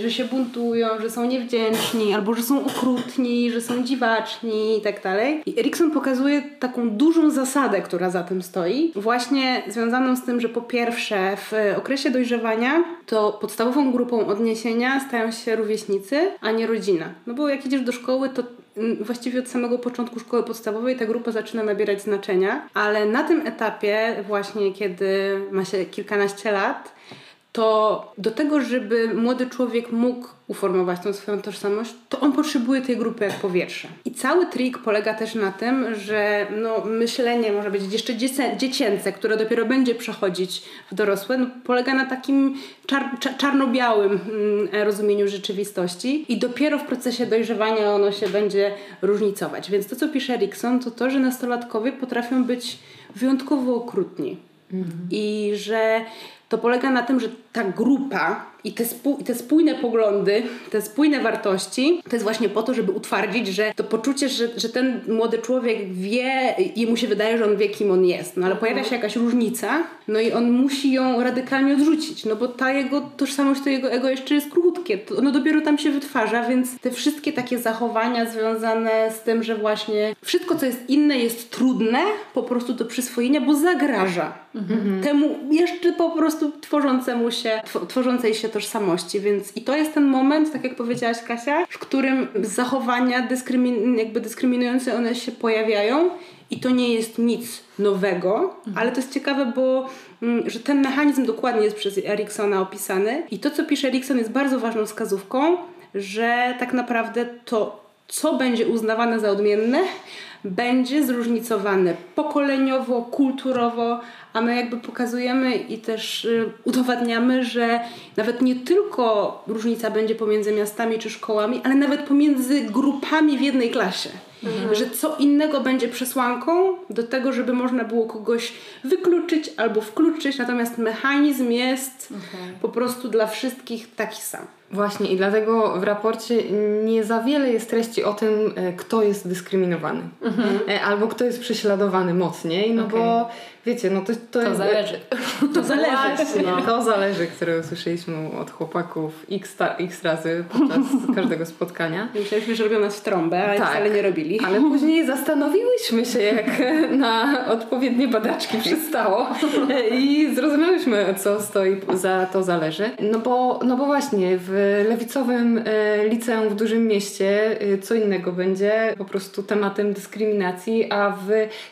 że się buntują, że są niewdzięczni, albo że są okrutni, że są dziwaczni i tak dalej. I Erikson pokazuje taką dużą zasadę, która za tym stoi, właśnie związaną z tym, że po pierwsze w okresie dojrzewania to podstawową grupą odniesienia stają się rówieśnicy, a nie rodzina. No bo jak idziesz do szkoły, to mm, właściwie od samego początku szkoły podstawowej ta grupa zaczyna nabierać znaczenia, ale na tym etapie właśnie, kiedy ma się kilkanaście lat, to do tego, żeby młody człowiek mógł uformować tą swoją tożsamość, to on potrzebuje tej grupy jak powietrze. I cały trik polega też na tym, że no, myślenie może być jeszcze dziecięce, które dopiero będzie przechodzić w dorosłe, no, polega na takim czar czarno-białym mm, rozumieniu rzeczywistości i dopiero w procesie dojrzewania ono się będzie różnicować. Więc to, co pisze Rickson, to to, że nastolatkowie potrafią być wyjątkowo okrutni. Mhm. I że to polega na tym, że ta grupa i te, spój, te spójne poglądy, te spójne wartości, to jest właśnie po to, żeby utwardzić, że to poczucie, że, że ten młody człowiek wie i mu się wydaje, że on wie, kim on jest. No ale pojawia się jakaś różnica, no i on musi ją radykalnie odrzucić, no bo ta jego tożsamość, to jego ego jeszcze jest krótkie, to ono dopiero tam się wytwarza, więc te wszystkie takie zachowania związane z tym, że właśnie wszystko, co jest inne, jest trudne po prostu do przyswojenia, bo zagraża mhm. temu jeszcze po prostu tworzącemu się, tworzącej się tożsamości, więc i to jest ten moment, tak jak powiedziałaś Kasia, w którym zachowania dyskrymin jakby dyskryminujące one się pojawiają i to nie jest nic nowego, mhm. ale to jest ciekawe, bo mm, że ten mechanizm dokładnie jest przez Eriksona opisany i to, co pisze Erikson jest bardzo ważną wskazówką, że tak naprawdę to, co będzie uznawane za odmienne, będzie zróżnicowane pokoleniowo, kulturowo, a my jakby pokazujemy i też y, udowadniamy, że nawet nie tylko różnica będzie pomiędzy miastami czy szkołami, ale nawet pomiędzy grupami w jednej klasie. Mhm. Że co innego będzie przesłanką do tego, żeby można było kogoś wykluczyć albo wkluczyć, natomiast mechanizm jest okay. po prostu dla wszystkich taki sam. Właśnie i dlatego w raporcie nie za wiele jest treści o tym, e, kto jest dyskryminowany mhm. E, albo kto jest prześladowany mocniej, no okay. bo wiecie, no to, to, to zależy. To zależy. No. To zależy, które usłyszeliśmy od chłopaków x, ta, x razy podczas każdego spotkania. Myśleliśmy, że robią nas w trąbę, ale tak, wcale nie robili. Ale później zastanowiłyśmy się, jak na odpowiednie badaczki przystało i zrozumiałyśmy, co stoi za to zależy. No bo, no bo właśnie w lewicowym e, liceum w dużym mieście e, co innego będzie po prostu tematem dyskryminacji, a w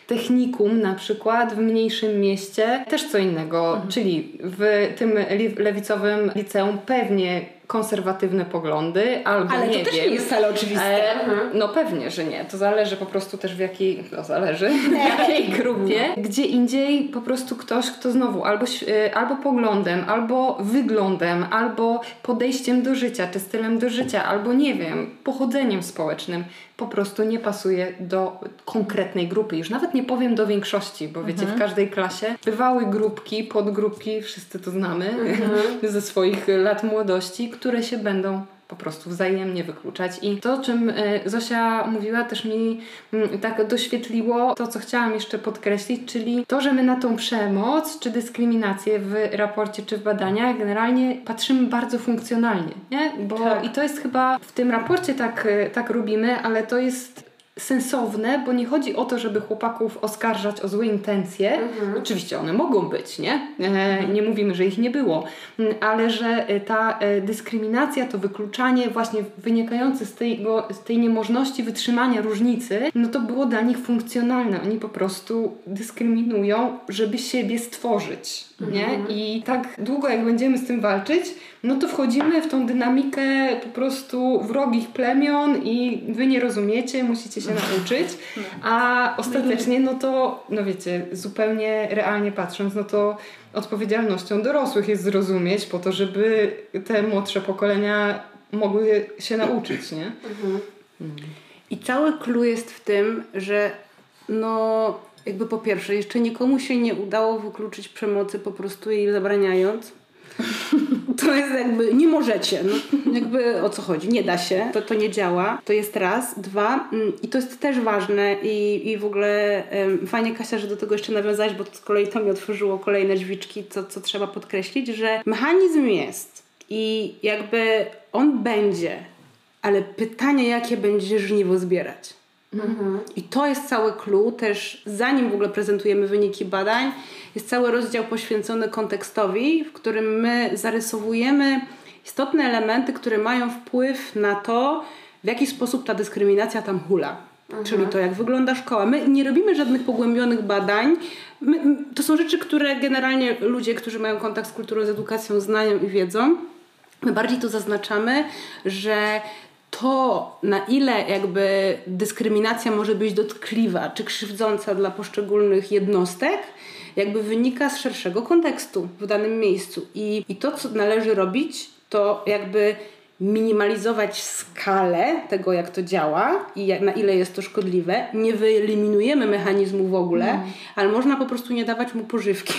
technikum na przykład w mniej mniejszym mieście też co innego, mhm. czyli w tym lewicowym liceum pewnie konserwatywne poglądy, albo Ale nie to też wiem. nie jest wcale oczywiste. E, no pewnie, że nie. To zależy po prostu też w jakiej, no zależy, w jakiej grupie. Gdzie indziej po prostu ktoś, kto znowu albo, e, albo poglądem, albo wyglądem, albo podejściem do życia, czy stylem do życia, albo nie wiem, pochodzeniem społecznym, po prostu nie pasuje do konkretnej grupy. Już nawet nie powiem do większości, bo wiecie, w każdej klasie bywały grupki, podgrupki, wszyscy to znamy ze swoich lat młodości, które się będą po prostu wzajemnie wykluczać. I to, o czym e, Zosia mówiła, też mi mm, tak doświetliło to, co chciałam jeszcze podkreślić, czyli to, że my na tą przemoc czy dyskryminację w raporcie czy w badaniach generalnie patrzymy bardzo funkcjonalnie, nie? Bo Tak. i to jest chyba w tym raporcie tak, e, tak robimy, ale to jest sensowne, bo nie chodzi o to, żeby chłopaków oskarżać o złe intencje. Oczywiście one mogą być, nie? E, nie mówimy, że ich nie było, Mm, ale że e, ta e, dyskryminacja, to wykluczanie właśnie wynikające z, tego, z tej niemożności wytrzymania różnicy, no to było dla nich funkcjonalne. Oni po prostu dyskryminują, żeby siebie stworzyć, nie? I tak długo jak będziemy z tym walczyć, no to wchodzimy w tą dynamikę po prostu wrogich plemion i wy nie rozumiecie, musicie się nauczyć, a ostatecznie no to, no wiecie, zupełnie realnie patrząc, no to odpowiedzialnością dorosłych jest zrozumieć po to, żeby te młodsze pokolenia mogły się nauczyć, nie? I cały clue jest w tym, że no jakby po pierwsze, jeszcze nikomu się nie udało wykluczyć przemocy po prostu jej zabraniając. To jest jakby, nie możecie, no, jakby o co chodzi, nie da się, to, to nie działa, to jest raz. Dwa, mm, i to jest też ważne i, i w ogóle em, fajnie Kasia, że do tego jeszcze nawiązać, bo z kolei to mi otworzyło kolejne drzwiczki, co, co trzeba podkreślić, że mechanizm jest i jakby on będzie, ale pytanie, jakie będzie żniwo zbierać. I to jest cały clue, też zanim w ogóle prezentujemy wyniki badań, jest cały rozdział poświęcony kontekstowi, w którym my zarysowujemy istotne elementy, które mają wpływ na to, w jaki sposób ta dyskryminacja tam hula. Czyli to, jak wygląda szkoła. My nie robimy żadnych pogłębionych badań. My, to są rzeczy, które generalnie ludzie, którzy mają kontakt z kulturą, z edukacją, znają i wiedzą. My bardziej tu zaznaczamy, że to, na ile jakby dyskryminacja może być dotkliwa czy krzywdząca dla poszczególnych jednostek, jakby wynika z szerszego kontekstu w danym miejscu. I, i to, co należy robić, to jakby minimalizować skalę tego, jak to działa i jak, na ile jest to szkodliwe. Nie wyeliminujemy mechanizmu w ogóle, ale można po prostu nie dawać mu pożywki.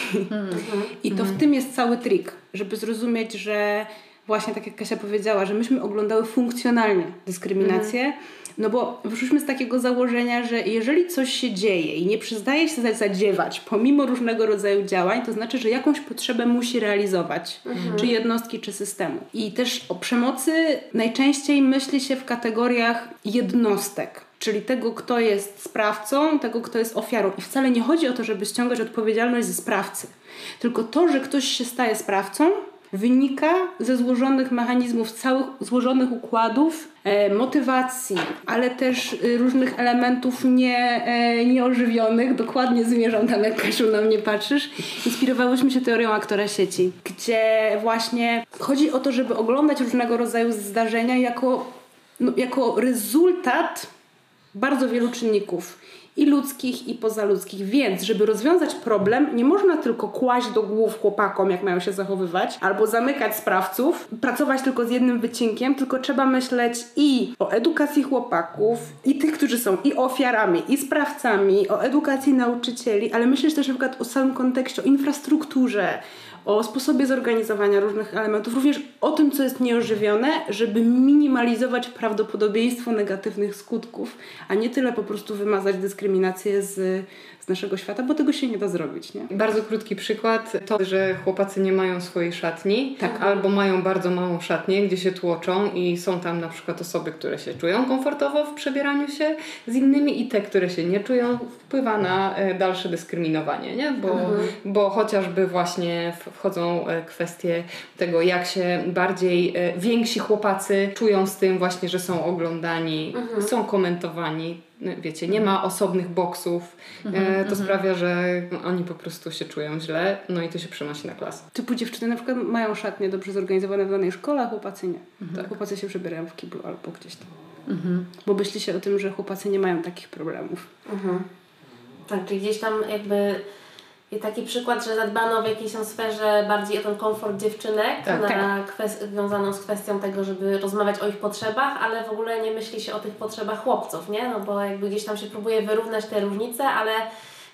I to w tym jest cały trik, żeby zrozumieć, że właśnie tak jak Kasia powiedziała, że myśmy oglądały funkcjonalnie dyskryminację, no bo wyszliśmy z takiego założenia, że jeżeli coś się dzieje i nie przyznaje się za- zadziewać pomimo różnego rodzaju działań, to znaczy, że jakąś potrzebę musi realizować, czy jednostki, czy systemu. I też o przemocy najczęściej myśli się w kategoriach jednostek. Czyli tego, kto jest sprawcą, tego, kto jest ofiarą. I wcale nie chodzi o to, żeby ściągać odpowiedzialność ze sprawcy. Tylko to, że ktoś się staje sprawcą, wynika ze złożonych mechanizmów, całych złożonych układów, e, motywacji, ale też y, różnych elementów nie, e, nieożywionych. Dokładnie zmierzam tam, jak Kasiu na mnie patrzysz. Inspirowałyśmy się teorią aktora sieci, gdzie właśnie chodzi o to, żeby oglądać różnego rodzaju zdarzenia jako, no, jako rezultat bardzo wielu czynników i ludzkich, i pozaludzkich. Więc, żeby rozwiązać problem, nie można tylko kłaść do głów chłopakom, jak mają się zachowywać, albo zamykać sprawców, pracować tylko z jednym wycinkiem, tylko trzeba myśleć i o edukacji chłopaków, i tych, którzy są i ofiarami, i sprawcami, o edukacji nauczycieli, ale myśleć też na przykład o samym kontekście, o infrastrukturze, o sposobie zorganizowania różnych elementów, również o tym, co jest nieożywione, żeby minimalizować prawdopodobieństwo negatywnych skutków, a nie tyle po prostu wymazać dyskryminację z, z naszego świata, bo tego się nie da zrobić, nie? Bardzo krótki przykład to, że chłopacy nie mają swojej szatni, tak. albo mają bardzo małą szatnię, gdzie się tłoczą i są tam na przykład osoby, które się czują komfortowo w przebieraniu się z innymi i te, które się nie czują, wpływa na e, dalsze dyskryminowanie, nie? Bo, bo chociażby właśnie wchodzą e, kwestie tego, jak się bardziej e, więksi chłopacy czują z tym właśnie, że są oglądani, mhm. są komentowani. Wiecie, nie ma osobnych boksów. Mhm, to mhm. sprawia, że oni po prostu się czują źle, no i to się przenosi na klasę. Typu dziewczyny na przykład mają szatnie dobrze zorganizowane w danej szkole, a chłopacy nie. Tak. Chłopacy się przebierają w kiblu albo gdzieś tam. Mhm. Bo myśli się o tym, że chłopacy nie mają takich problemów. Mhm. Tak, czyli gdzieś tam jakby i taki przykład, że zadbano w jakiejś sferze bardziej o ten komfort dziewczynek, tak, na tak. Związaną z kwestią tego, żeby rozmawiać o ich potrzebach, ale w ogóle nie myśli się o tych potrzebach chłopców, nie? No bo jakby gdzieś tam się próbuje wyrównać te różnice, ale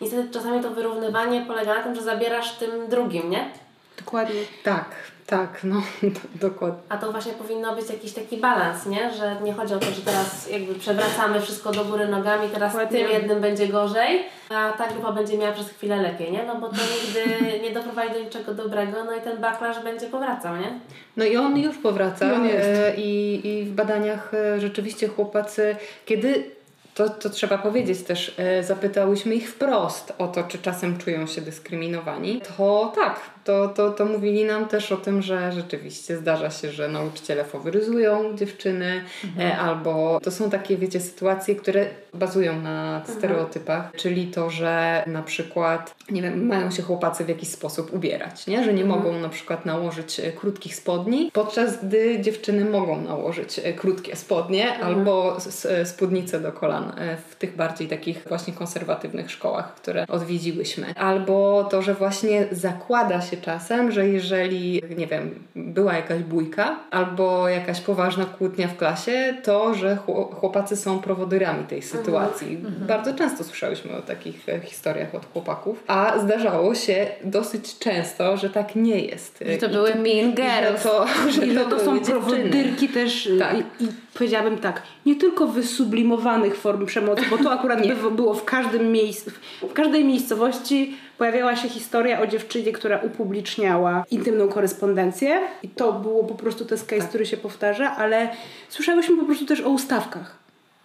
niestety czasami to wyrównywanie polega na tym, że zabierasz tym drugim, nie? Dokładnie. Tak, tak, no dokładnie. A to właśnie powinno być jakiś taki balans, nie? Że nie chodzi o to, że teraz jakby przewracamy wszystko do góry nogami, teraz dokładnie. tym jednym będzie gorzej, a ta grupa będzie miała przez chwilę lepiej, nie? No bo to nigdy nie doprowadzi do niczego dobrego, no i ten backlash będzie powracał, nie? No i on już powraca I, e, i, i w badaniach e, rzeczywiście chłopacy, kiedy to, to trzeba powiedzieć też, e, zapytałyśmy ich wprost o to, czy czasem czują się dyskryminowani. To tak, to, to, to mówili nam też o tym, że rzeczywiście zdarza się, że nauczyciele faworyzują dziewczyny, mhm. E, albo to są takie, wiecie, sytuacje, które bazują na mhm. stereotypach, czyli to, że na przykład, nie wiem, mają się chłopacy w jakiś sposób ubierać, nie? że nie mhm. mogą na przykład nałożyć e, krótkich spodni, podczas gdy dziewczyny mogą nałożyć e, krótkie spodnie mhm. albo spódnice do kolan w tych bardziej takich właśnie konserwatywnych szkołach, które odwiedziłyśmy. Albo to, że właśnie zakłada się czasem, że jeżeli, nie wiem, była jakaś bójka albo jakaś poważna kłótnia w klasie, to, że chłopacy są prowodyrami tej sytuacji. Mhm. Bardzo często słyszałyśmy o takich e, historiach od chłopaków, a zdarzało się dosyć często, że tak nie jest. Że to I były mean girls. Że to, że I to, to są prowodyrki też tak. i, i powiedziałabym tak, nie tylko wysublimowanych form przemocy, bo to akurat by było w każdym miejscu, w każdej miejscowości pojawiała się historia o dziewczynie, która upubliczniała intymną korespondencję i to było po prostu ten case, tak. który się powtarza, ale słyszałyśmy po prostu też o ustawkach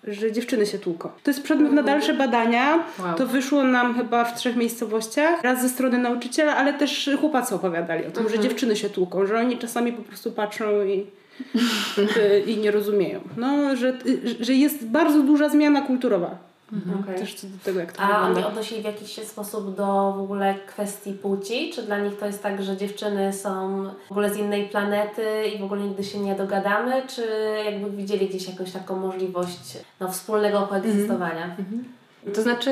że dziewczyny się tłuką. To jest przedmiot na dalsze badania. Wow. To wyszło nam chyba w trzech miejscowościach. Raz ze strony nauczyciela, ale też chłopacy opowiadali o tym, że mhm. dziewczyny się tłuką, że oni czasami po prostu patrzą i, i nie rozumieją. No, że, że jest bardzo duża zmiana kulturowa Mhm. Okay. Też co do tego, jak to A wygląda. oni odnosili w jakiś sposób do w ogóle kwestii płci? Czy dla nich to jest tak, że dziewczyny są w ogóle z innej planety i w ogóle nigdy się nie dogadamy? Czy jakby widzieli gdzieś jakąś taką możliwość no, wspólnego koegzystowania? Mhm. Mhm. To znaczy,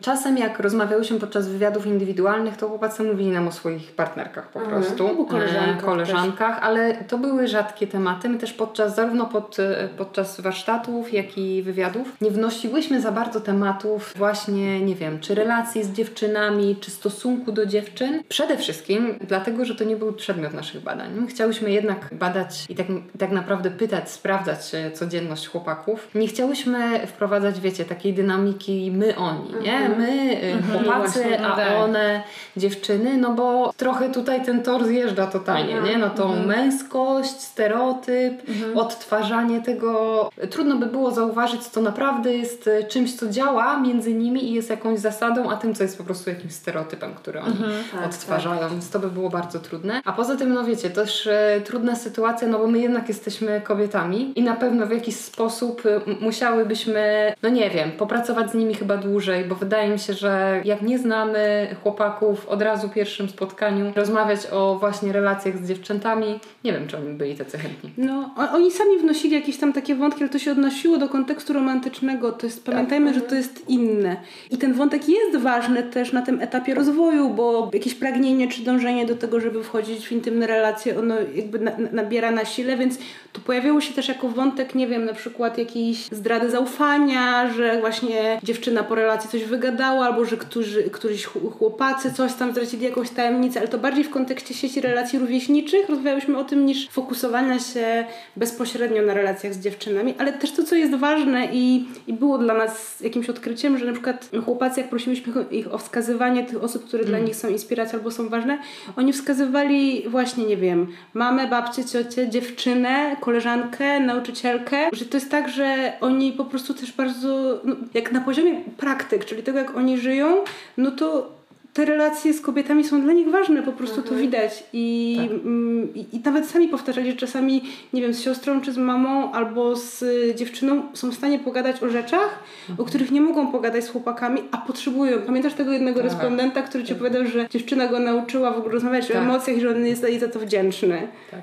czasem jak rozmawiałyśmy podczas wywiadów indywidualnych, to chłopacy mówili nam o swoich partnerkach po mhm. prostu, mhm. koleżankach, koleżankach ale to były rzadkie tematy. My też podczas, zarówno pod, podczas warsztatów, jak i wywiadów, nie wnosiłyśmy za bardzo tematów właśnie, nie wiem, czy relacji z dziewczynami, czy stosunku do dziewczyn. Przede wszystkim dlatego, że to nie był przedmiot naszych badań. My chciałyśmy jednak badać i tak, tak naprawdę pytać, sprawdzać e, codzienność chłopaków. Nie chciałyśmy wprowadzać, wiecie, takiej dynamiki my oni, nie? Mhm. My y, mhm. chłopacy, no a tak. one dziewczyny, no bo trochę tutaj ten tor zjeżdża totalnie, mhm. nie? No tą męskość, stereotyp, odtwarzanie tego. Trudno by było zauważyć, co naprawdę jest y, czymś, co działa między nimi i jest jakąś zasadą, a tym, co jest po prostu jakimś stereotypem, który oni tak, odtwarzają, tak. więc to by było bardzo trudne. A poza tym, no wiecie, też e, trudna sytuacja, no bo my jednak jesteśmy kobietami i na pewno w jakiś sposób musiałybyśmy, no nie wiem, popracować z nimi nimi chyba dłużej, bo wydaje mi się, że jak nie znamy chłopaków od razu w pierwszym spotkaniu, rozmawiać o właśnie relacjach z dziewczętami, nie wiem, czy oni byli tacy chętni. No, oni sami wnosili jakieś tam takie wątki, ale to się odnosiło do kontekstu romantycznego, to jest, pamiętajmy, tak. że to jest inne. I ten wątek jest ważny też na tym etapie rozwoju, bo jakieś pragnienie czy dążenie do tego, żeby wchodzić w intymne relacje, ono jakby na, nabiera na sile, więc to pojawiło się też jako wątek, nie wiem, na przykład jakiejś zdrady zaufania, że właśnie dziewczyny dziewczyna po relacji coś wygadała, albo że którzy, któryś chłopacy coś tam zdradzili jakąś tajemnicę, ale to bardziej w kontekście sieci relacji rówieśniczych rozmawiałyśmy o tym niż fokusowania się bezpośrednio na relacjach z dziewczynami, ale też to, co jest ważne i, i było dla nas jakimś odkryciem, że na przykład chłopacy, jak prosiliśmy ich o wskazywanie tych osób, które mm. dla nich są inspiracją albo są ważne, oni wskazywali właśnie, nie wiem, mamę, babcię, ciocię, dziewczynę, koleżankę, nauczycielkę, że to jest tak, że oni po prostu też bardzo, no, jak na poziomie praktyk, czyli tego jak oni żyją, no to te relacje z kobietami są dla nich ważne, po prostu mhm. to widać. I, tak. mm, i, I nawet sami powtarzać, że czasami, nie wiem, z siostrą czy z mamą albo z dziewczyną są w stanie pogadać o rzeczach, mhm. o których nie mogą pogadać z chłopakami, a potrzebują. Pamiętasz tego jednego tak. respondenta, który ci tak. opowiadał, że dziewczyna go nauczyła w ogóle rozmawiać tak. o emocjach i że on jest jej za to wdzięczny. Tak.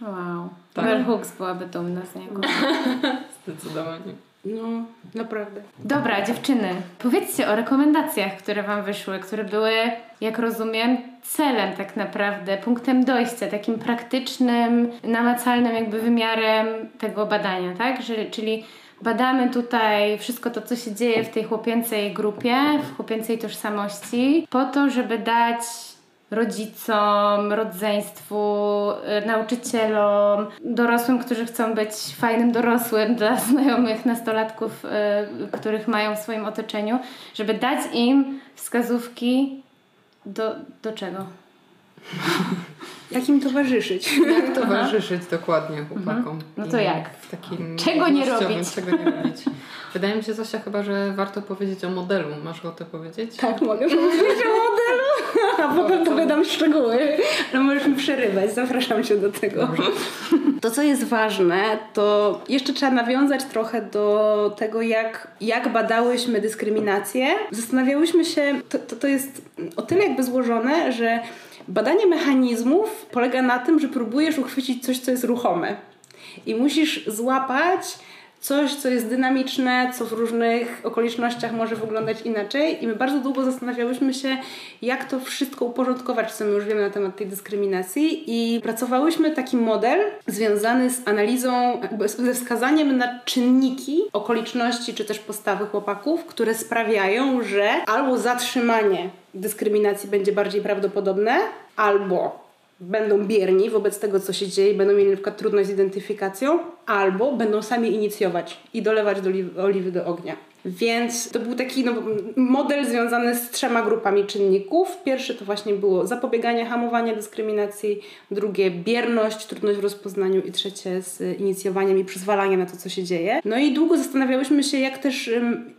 Wow. Tak. Bell Hooks byłaby dumna z niego. Zdecydowanie. No, naprawdę. Dobra, dziewczyny, powiedzcie o rekomendacjach, które Wam wyszły, które były, jak rozumiem, celem tak naprawdę, punktem dojścia, takim praktycznym, namacalnym jakby wymiarem tego badania, tak? Że, czyli badamy tutaj wszystko to, co się dzieje w tej chłopięcej grupie, w chłopięcej tożsamości, po to, żeby dać rodzicom, rodzeństwu, y, nauczycielom, dorosłym, którzy chcą być fajnym dorosłym dla znajomych nastolatków, y, których mają w swoim otoczeniu, żeby dać im wskazówki do, do czego? Jak im towarzyszyć. Jak towarzyszyć dokładnie chłopakom. Mhm. No to jak? W takim czego nie robić? Czego nie robić. Wydaje mi się, Zosia, chyba, że warto powiedzieć o modelu. Masz ochotę powiedzieć? Tak, mogę powiedzieć o modelu. A potem powiadam szczegóły. No możesz mi przerywać, zapraszam Cię do tego. Dobrze. To, co jest ważne, to jeszcze trzeba nawiązać trochę do tego, jak, jak badałyśmy dyskryminację. Zastanawiałyśmy się, to, to, to jest o tyle jakby złożone, że badanie mechanizmów polega na tym, że próbujesz uchwycić coś, co jest ruchome. I musisz złapać coś, co jest dynamiczne, co w różnych okolicznościach może wyglądać inaczej. I my bardzo długo zastanawiałyśmy się, jak to wszystko uporządkować, co my już wiemy na temat tej dyskryminacji. I pracowałyśmy taki model związany z analizą, ze wskazaniem na czynniki, okoliczności czy też postawy chłopaków, które sprawiają, że albo zatrzymanie dyskryminacji będzie bardziej prawdopodobne, albo będą bierni wobec tego, co się dzieje, będą mieli na przykład trudność z identyfikacją, albo będą sami inicjować i dolewać do oliwy, do ognia. Więc to był taki no, model związany z trzema grupami czynników. Pierwszy to właśnie było zapobieganie, hamowanie dyskryminacji, drugie bierność, trudność w rozpoznaniu i trzecie z inicjowaniem i przyzwalaniem na to, co się dzieje. No i długo zastanawiałyśmy się, jak też,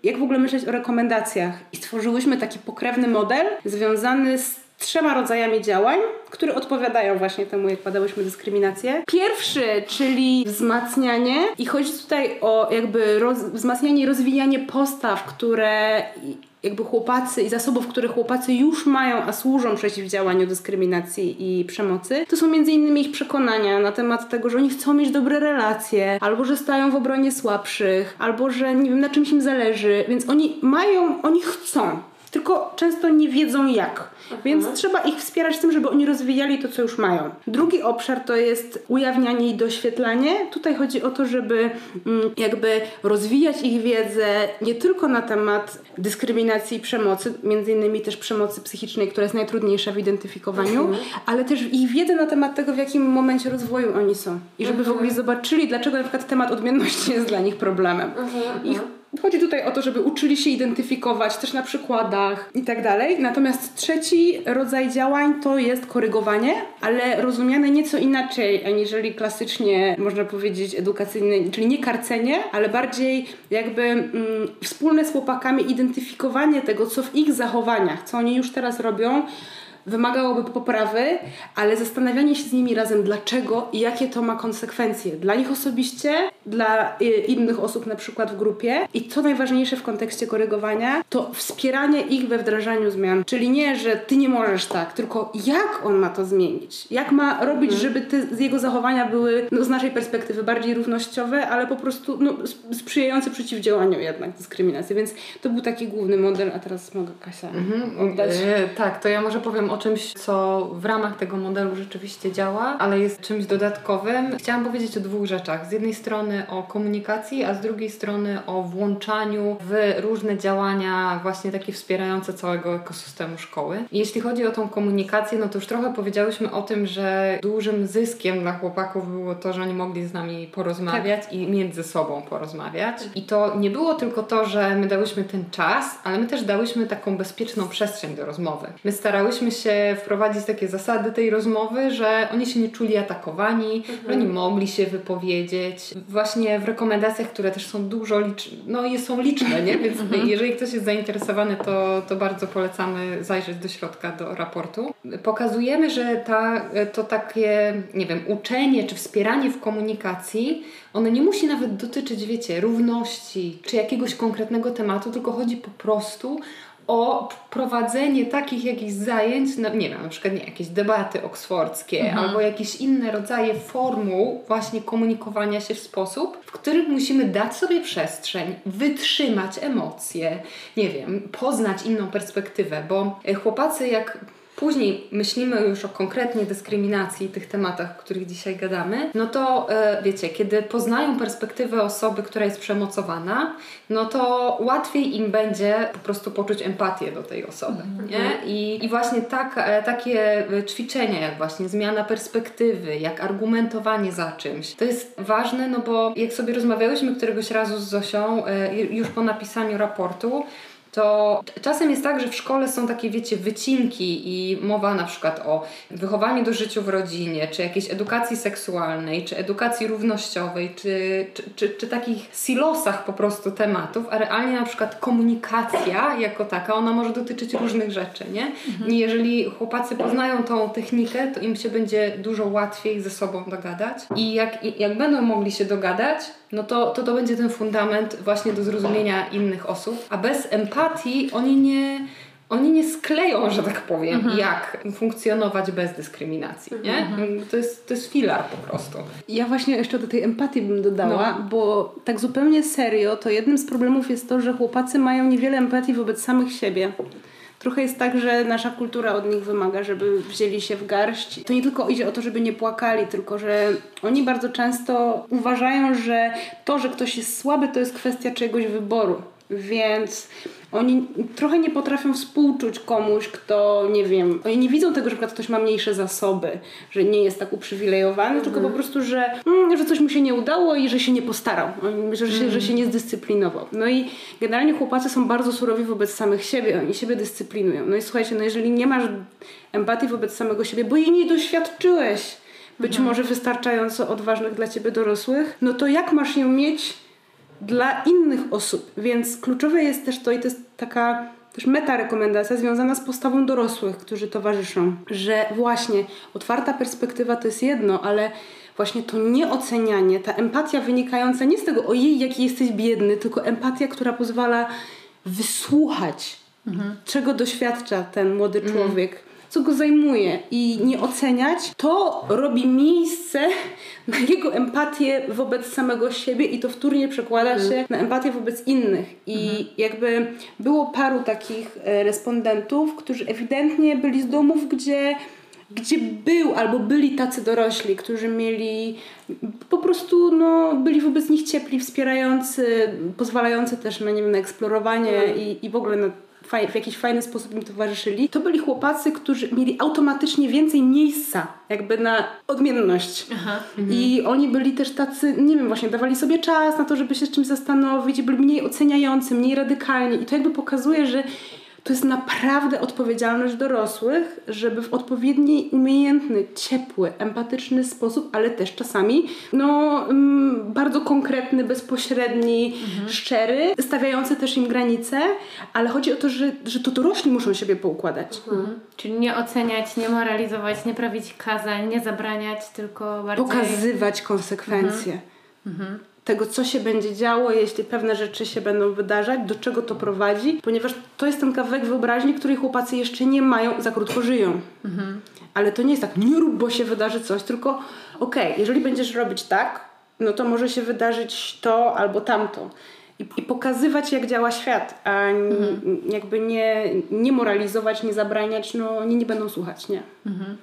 jak w ogóle myśleć o rekomendacjach i stworzyłyśmy taki pokrewny model związany z trzema rodzajami działań, które odpowiadają właśnie temu, jak badałyśmy dyskryminację. Pierwszy, czyli wzmacnianie i chodzi tutaj o jakby roz, wzmacnianie i rozwijanie postaw, które jakby chłopacy i zasobów, które chłopacy już mają, a służą przeciwdziałaniu dyskryminacji i przemocy, to są między innymi ich przekonania na temat tego, że oni chcą mieć dobre relacje, albo że stają w obronie słabszych, albo że nie wiem, na czymś im zależy, więc oni mają, oni chcą tylko często nie wiedzą jak. Aha. Więc trzeba ich wspierać w tym, żeby oni rozwijali to, co już mają. Drugi obszar to jest ujawnianie i doświetlanie. Tutaj chodzi o to, żeby mm, jakby rozwijać ich wiedzę nie tylko na temat dyskryminacji i przemocy, między innymi też przemocy psychicznej, która jest najtrudniejsza w identyfikowaniu, mhm. ale też ich wiedzę na temat tego, w jakim momencie rozwoju oni są. I żeby mhm. w ogóle zobaczyli, dlaczego na przykład temat odmienności jest dla nich problemem. Mhm. Ich Chodzi tutaj o to, żeby uczyli się identyfikować też na przykładach i tak dalej. Natomiast trzeci rodzaj działań to jest korygowanie, ale rozumiane nieco inaczej, aniżeli klasycznie można powiedzieć edukacyjne, czyli nie karcenie, ale bardziej jakby mm, wspólne z chłopakami identyfikowanie tego, co w ich zachowaniach, co oni już teraz robią, wymagałoby poprawy, ale zastanawianie się z nimi razem dlaczego i jakie to ma konsekwencje dla nich osobiście, dla y, innych osób na przykład w grupie i co najważniejsze w kontekście korygowania, to wspieranie ich we wdrażaniu zmian. Czyli nie, że ty nie możesz tak, tylko jak on ma to zmienić? Jak ma robić, mhm. żeby te, jego zachowania były no, z naszej perspektywy bardziej równościowe, ale po prostu no, sprzyjające przeciwdziałaniu jednak dyskryminacji. Więc to był taki główny model, a teraz mogę Kasia mhm. oddać. E, tak, to ja może powiem o czymś, co w ramach tego modelu rzeczywiście działa, ale jest czymś dodatkowym. Chciałam powiedzieć o dwóch rzeczach. Z jednej strony o komunikacji, a z drugiej strony o włączaniu w różne działania właśnie takie wspierające całego ekosystemu szkoły. Jeśli chodzi o tą komunikację, no to już trochę powiedziałyśmy o tym, że dużym zyskiem dla chłopaków było to, że oni mogli z nami porozmawiać tak. i między sobą porozmawiać. I to nie było tylko to, że my dałyśmy ten czas, ale my też dałyśmy taką bezpieczną przestrzeń do rozmowy. My starałyśmy się się wprowadzić takie zasady tej rozmowy, że oni się nie czuli atakowani, mhm. że oni mogli się wypowiedzieć. właśnie w rekomendacjach, które też są dużo liczne, no są liczne, nie? Więc mhm. jeżeli ktoś jest zainteresowany, to, to bardzo polecamy zajrzeć do środka, do raportu. Pokazujemy, że ta, to takie, nie wiem, uczenie czy wspieranie w komunikacji, ono nie musi nawet dotyczyć, wiecie, równości czy jakiegoś konkretnego tematu, tylko chodzi po prostu o prowadzenie takich jakichś zajęć, no nie wiem, na przykład nie, jakieś debaty oksfordzkie mhm. albo jakieś inne rodzaje formuł właśnie komunikowania się w sposób, w którym musimy dać sobie przestrzeń, wytrzymać emocje, nie wiem, poznać inną perspektywę, bo chłopacy jak później myślimy już o konkretnie dyskryminacji, tych tematach, o których dzisiaj gadamy, no to e, wiecie, kiedy poznają perspektywę osoby, która jest przemocowana, no to łatwiej im będzie po prostu poczuć empatię do tej osoby. -hmm. Nie? I, I właśnie tak, e, takie ćwiczenia, jak właśnie zmiana perspektywy, jak argumentowanie za czymś, to jest ważne, no bo jak sobie rozmawiałyśmy któregoś razu z Zosią, e, już po napisaniu raportu, to czasem jest tak, że w szkole są takie, wiecie, wycinki i mowa na przykład o wychowaniu do życia w rodzinie, czy jakiejś edukacji seksualnej, czy edukacji równościowej, czy, czy, czy, czy takich silosach po prostu tematów, a realnie na przykład komunikacja jako taka, ona może dotyczyć różnych rzeczy, nie? Mhm. I jeżeli chłopacy poznają tą technikę, to im się będzie dużo łatwiej ze sobą dogadać i jak, jak będą mogli się dogadać, no to, to to będzie ten fundament właśnie do zrozumienia innych osób, a bez empatii oni nie oni nie skleją, że tak powiem, mhm. jak funkcjonować bez dyskryminacji, nie? Mhm. To, jest, to jest filar po prostu. Ja właśnie jeszcze do tej empatii bym dodała, no. bo tak zupełnie serio, to jednym z problemów jest to, że chłopacy mają niewiele empatii wobec samych siebie. Trochę jest tak, że nasza kultura od nich wymaga, żeby wzięli się w garść. To nie tylko idzie o to, żeby nie płakali, tylko że oni bardzo często uważają, że to, że ktoś jest słaby, to jest kwestia czegoś wyboru. Więc oni trochę nie potrafią współczuć komuś, kto, nie wiem, oni nie widzą tego, że ktoś ma mniejsze zasoby, że nie jest tak uprzywilejowany, tylko po prostu, że, mm, że coś mu się nie udało i że się nie postarał, że się, że się nie zdyscyplinował. No i generalnie chłopacy są bardzo surowi wobec samych siebie, oni siebie dyscyplinują. No i słuchajcie, no jeżeli nie masz empatii wobec samego siebie, bo jej nie doświadczyłeś, być mhm. może wystarczająco odważnych dla ciebie dorosłych, no to jak masz ją mieć dla innych osób. Więc kluczowe jest też to, i to jest taka też meta rekomendacja związana z postawą dorosłych, którzy towarzyszą, że właśnie otwarta perspektywa to jest jedno, ale właśnie to nieocenianie, ta empatia wynikająca nie z tego, ojej, jaki jesteś biedny, tylko empatia, która pozwala wysłuchać, mhm. czego doświadcza ten młody mhm. Co go zajmuje i nie oceniać, to robi miejsce na jego empatię wobec samego siebie i to wtórnie przekłada mhm. się na empatię wobec innych. I mhm. jakby było paru takich e, respondentów, którzy ewidentnie byli z domów, gdzie gdzie był albo byli tacy dorośli, którzy mieli po prostu no, byli wobec nich ciepli, wspierający, pozwalający też na, nie wiem, na eksplorowanie mhm. i, i w ogóle na w jakiś fajny sposób im towarzyszyli, to byli chłopacy, którzy mieli automatycznie więcej miejsca jakby na odmienność. Aha. I mhm. oni byli też tacy, nie wiem, właśnie dawali sobie czas na to, żeby się z czymś zastanowić, byli mniej oceniający, mniej radykalni i to jakby pokazuje, że to jest naprawdę odpowiedzialność dorosłych, żeby w odpowiedni, umiejętny, ciepły, empatyczny sposób, ale też czasami no, mm, bardzo konkretny, bezpośredni, mhm. szczery, stawiający też im granice, ale chodzi o to, że, że to dorośli muszą siebie poukładać. Mhm. Czyli nie oceniać, nie moralizować, nie prawić kazań, nie zabraniać, tylko bardziej... Pokazywać konsekwencje. Mhm. Tego, co się będzie działo, jeśli pewne rzeczy się będą wydarzać, do czego to prowadzi, ponieważ to jest ten kawałek wyobraźni, której chłopacy jeszcze nie mają, za krótko żyją. Mhm. Ale to nie jest tak, nie rób, bo się wydarzy coś, tylko okej, okay, jeżeli będziesz robić tak, no to może się wydarzyć to albo tamto. I, i pokazywać, jak działa świat, a mhm. jakby nie, nie moralizować, nie zabraniać, no oni nie będą słuchać, nie. Mhm.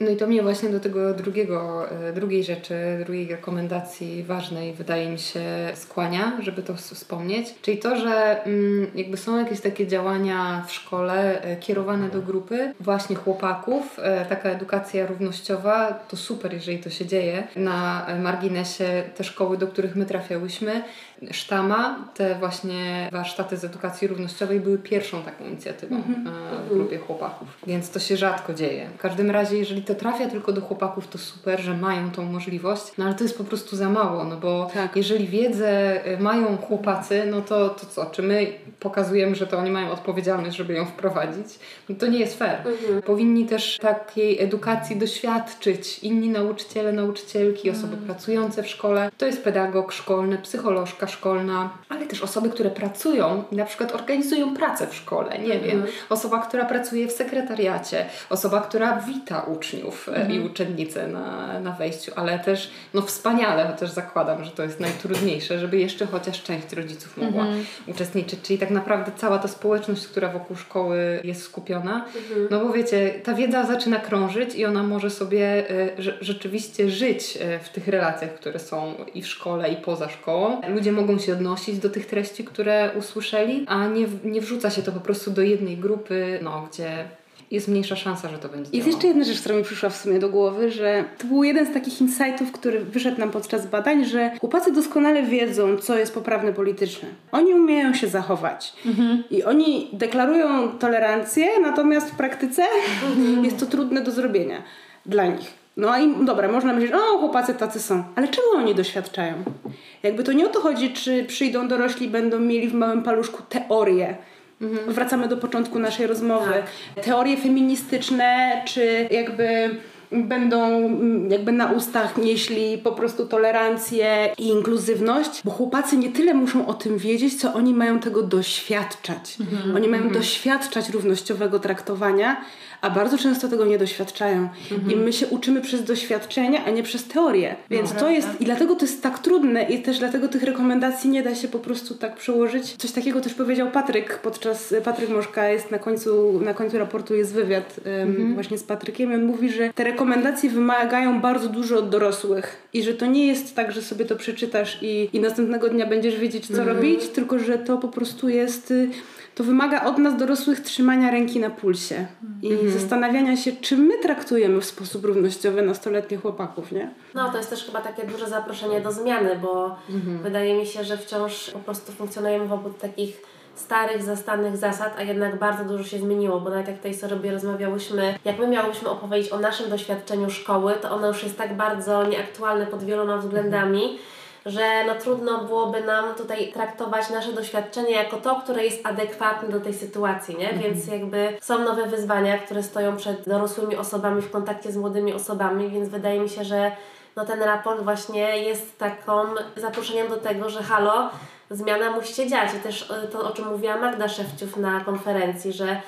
No i to mnie właśnie do tego drugiego, e, drugiej rzeczy, drugiej rekomendacji ważnej wydaje mi się skłania, żeby to wspomnieć. Czyli to, że mm, jakby są jakieś takie działania w szkole e, kierowane do grupy właśnie chłopaków, e, taka edukacja równościowa, to super, jeżeli to się dzieje. Na marginesie te szkoły, do których my trafiałyśmy, Sztama, te właśnie warsztaty z edukacji równościowej były pierwszą taką inicjatywą -hmm. w grupie chłopaków, więc to się rzadko dzieje. W każdym razie, jeżeli to trafia tylko do chłopaków, to super, że mają tą możliwość, no ale to jest po prostu za mało, no bo tak. jeżeli wiedzę y, mają chłopacy, no to, to co? Czy my pokazujemy, że to oni mają odpowiedzialność, żeby ją wprowadzić? No to nie jest fair. Mhm. Powinni też takiej edukacji doświadczyć inni nauczyciele, nauczycielki, osoby mhm. pracujące w szkole. To jest pedagog szkolny, psycholożka szkolna, ale też osoby, które pracują i na przykład organizują pracę w szkole, nie mhm. wiem, osoba, która pracuje w sekretariacie, osoba, która wita uczniów e, i uczennice na, na wejściu, ale też no wspaniale, chociaż zakładam, że to jest najtrudniejsze, żeby jeszcze chociaż część rodziców mogła mhm. uczestniczyć, czyli tak naprawdę cała ta społeczność, która wokół szkoły jest skupiona, mhm. no bo wiecie, ta wiedza zaczyna krążyć i ona może sobie y, rzeczywiście żyć y, w tych relacjach, które są i w szkole, i poza szkołą. Ludzie mogą się odnosić do tych treści, które usłyszeli, a nie, nie wrzuca się to po prostu do jednej grupy, no, gdzie jest mniejsza szansa, że to będzie Jest jeszcze jedna rzecz, która mi przyszła w sumie do głowy, że to był jeden z takich insightów, który wyszedł nam podczas badań, że chłopacy doskonale wiedzą, co jest poprawne polityczne. Oni umieją się zachować. Mhm. I oni deklarują tolerancję, natomiast w praktyce mhm. jest to trudne do zrobienia dla nich. No i dobra, można myśleć, o chłopacy tacy są, ale czego oni doświadczają? Jakby to nie o to chodzi, czy przyjdą dorośli, będą mieli w małym paluszku teorie, Mhm. Wracamy do początku naszej rozmowy. Tak. Teorie feministyczne, czy jakby będą mm, jakby na ustach nieśli po prostu tolerancję i inkluzywność, bo chłopacy nie tyle muszą o tym wiedzieć, co oni mają tego doświadczać. Mhm. Oni mają mhm. doświadczać równościowego traktowania, a bardzo często tego nie doświadczają. Mhm. I my się uczymy przez doświadczenia, a nie przez teorię. Więc no, to jest, i dlatego to jest tak trudne i też dlatego tych rekomendacji nie da się po prostu tak przełożyć. Coś takiego też powiedział Patryk podczas, Patryk Moszka jest na końcu, na końcu raportu jest wywiad um, właśnie z Patrykiem i on mówi, że te rekomendacje wymagają bardzo dużo od dorosłych i że to nie jest tak, że sobie to przeczytasz i, i następnego dnia będziesz wiedzieć, co mhm. robić, tylko że to po prostu jest y, to wymaga od nas dorosłych trzymania ręki na pulsie i mhm. zastanawiania się, czy my traktujemy w sposób równościowy nastoletnich chłopaków, nie? No, to jest też chyba takie duże zaproszenie do zmiany, bo mhm. wydaje mi się, że wciąż po prostu funkcjonujemy wokół takich starych, zastanych zasad, a jednak bardzo dużo się zmieniło, bo nawet jak tutaj sobie rozmawiałyśmy, jak my miałyśmy opowiedzieć o naszym doświadczeniu szkoły, to ono już jest tak bardzo nieaktualne pod wieloma względami, mhm że no trudno byłoby nam tutaj traktować nasze doświadczenie jako to, które jest adekwatne do tej sytuacji, nie? Mhm. Więc jakby są nowe wyzwania, które stoją przed dorosłymi osobami w kontakcie z młodymi osobami, więc wydaje mi się, że no ten raport właśnie jest taką zaproszeniem do tego, że halo, zmiana musi się dziać. I też e, to, o czym mówiła Magda Szewciów na konferencji, że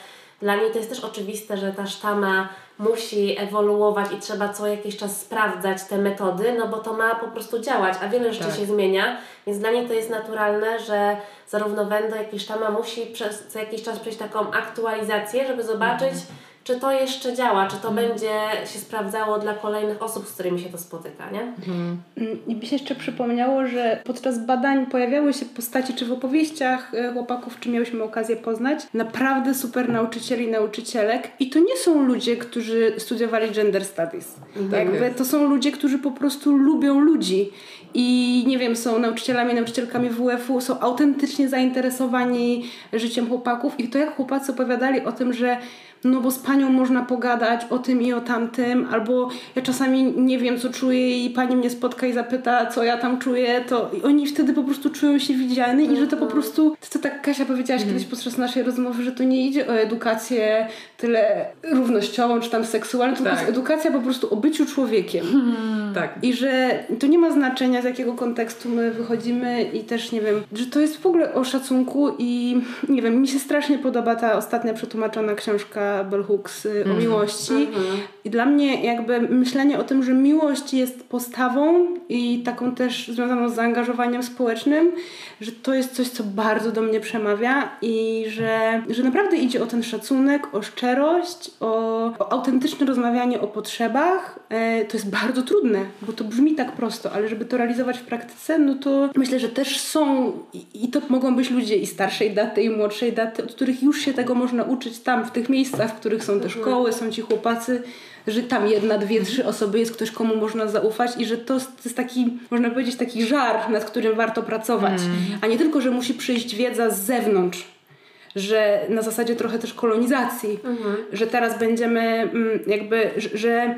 dla mnie to jest też oczywiste, że ta sztama musi ewoluować i trzeba co jakiś czas sprawdzać te metody, no bo to ma po prostu działać, a wiele rzeczy tak. się zmienia, więc dla mnie to jest naturalne, że zarówno Wendo, jak i sztama musi przez, co jakiś czas przejść taką aktualizację, żeby zobaczyć, mhm czy to jeszcze działa, czy to hmm. będzie się sprawdzało dla kolejnych osób, z którymi się to spotyka, nie? Hmm. I mi się jeszcze przypomniało, że podczas badań pojawiały się postaci, czy w opowieściach e, chłopaków, czy miałyśmy okazję poznać, naprawdę super nauczycieli i nauczycielek. I to nie są ludzie, którzy studiowali gender studies. Tak Jakby jest. to są ludzie, którzy po prostu lubią ludzi i nie wiem, są nauczycielami, nauczycielkami WF-u, są autentycznie zainteresowani życiem chłopaków i to jak chłopacy opowiadali o tym, że no bo z panią można pogadać o tym i o tamtym, albo ja czasami nie wiem, co czuję i pani mnie spotka i zapyta, co ja tam czuję, to i oni wtedy po prostu czują się widziani i że to po mhm. prostu, to co tak Kasia powiedziałaś mm. kiedyś podczas naszej rozmowy, że to nie idzie o edukację tyle równościową czy tam seksualną, tylko tak. jest edukacja po prostu o byciu człowiekiem. Hmm. Tak. I że to nie ma znaczenia, z jakiego kontekstu my wychodzimy i też nie wiem, że to jest w ogóle o szacunku i nie wiem, mi się strasznie podoba ta ostatnia przetłumaczona książka Bell Hooks y, o mm. miłości. Mm -hmm. I dla mnie jakby myślenie o tym, że miłość jest postawą i taką też związaną z zaangażowaniem społecznym, że to jest coś, co bardzo do mnie przemawia i że, że naprawdę idzie o ten szacunek, o szczerość, o, o autentyczne rozmawianie o potrzebach. E, to jest bardzo trudne, bo to brzmi tak prosto, ale żeby to realizować w praktyce, no to myślę, że też są i, i to mogą być ludzie i starszej daty, i młodszej daty, od których już się tego można uczyć tam, w tych miejscach, w których są te mhm. szkoły, są ci chłopacy, że tam jedna, dwie, trzy osoby jest ktoś, komu można zaufać i że to, to jest taki, można powiedzieć, taki żar, nad którym warto pracować. Mm. A nie tylko, że musi przyjść wiedza z zewnątrz, że na zasadzie trochę też kolonizacji, mhm. że teraz będziemy mm, jakby, że,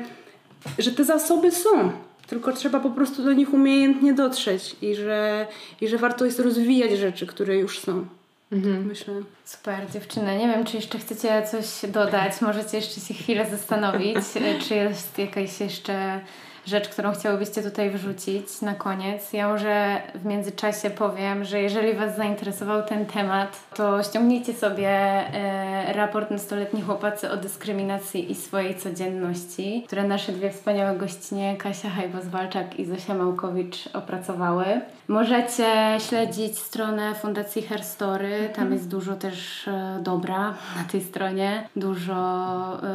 że te zasoby są, tylko trzeba po prostu do nich umiejętnie dotrzeć i że, i że warto jest rozwijać rzeczy, które już są. Mhm. Myślę. Super, dziewczyny. Nie wiem, czy jeszcze chcecie coś dodać. Możecie jeszcze się chwilę zastanowić, czy jest jakaś jeszcze rzecz, którą chciałybyście tutaj wrzucić na koniec. Ja może w międzyczasie powiem, że jeżeli Was zainteresował ten temat, to ściągnijcie sobie e, raport Nastoletni Chłopacy o dyskryminacji i swojej codzienności, które nasze dwie wspaniałe gościnie, Kasia Hajbos-Walczak i Zosia Małkowicz opracowały. Możecie śledzić stronę Fundacji Herstory, tam mhm. jest dużo też e, dobra na tej stronie, dużo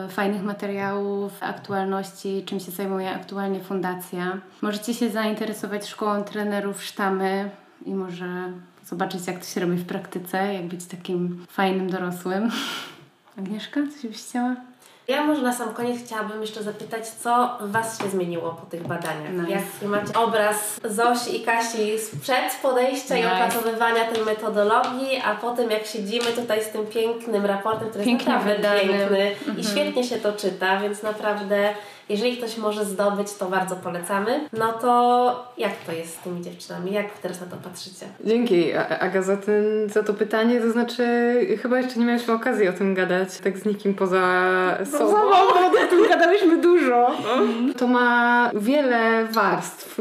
e, fajnych materiałów, aktualności, czym się zajmuje aktualnie fundacja. Możecie się zainteresować szkołą trenerów sztamy i może zobaczyć, jak to się robi w praktyce, jak być takim fajnym dorosłym. Agnieszka, coś byś chciała? Ja może na sam koniec chciałabym jeszcze zapytać, co Was się zmieniło po tych badaniach? Nice. Jaki macie obraz Zosi i Kasi sprzed podejścia nice. i opracowywania tej metodologii, a potem jak siedzimy tutaj z tym pięknym raportem, który Pięknie jest naprawdę wydany. piękny -hmm. i mhm. świetnie się to czyta, więc naprawdę jeżeli ktoś może zdobyć, to bardzo polecamy. No to jak to jest z tymi dziewczynami? Jak teraz na to patrzycie? Dzięki Aga za, ten, za to pytanie. To znaczy chyba jeszcze nie mieliśmy okazji o tym gadać tak z nikim poza sobą. Poza sobą, o tym gadałyśmy dużo. To ma wiele warstw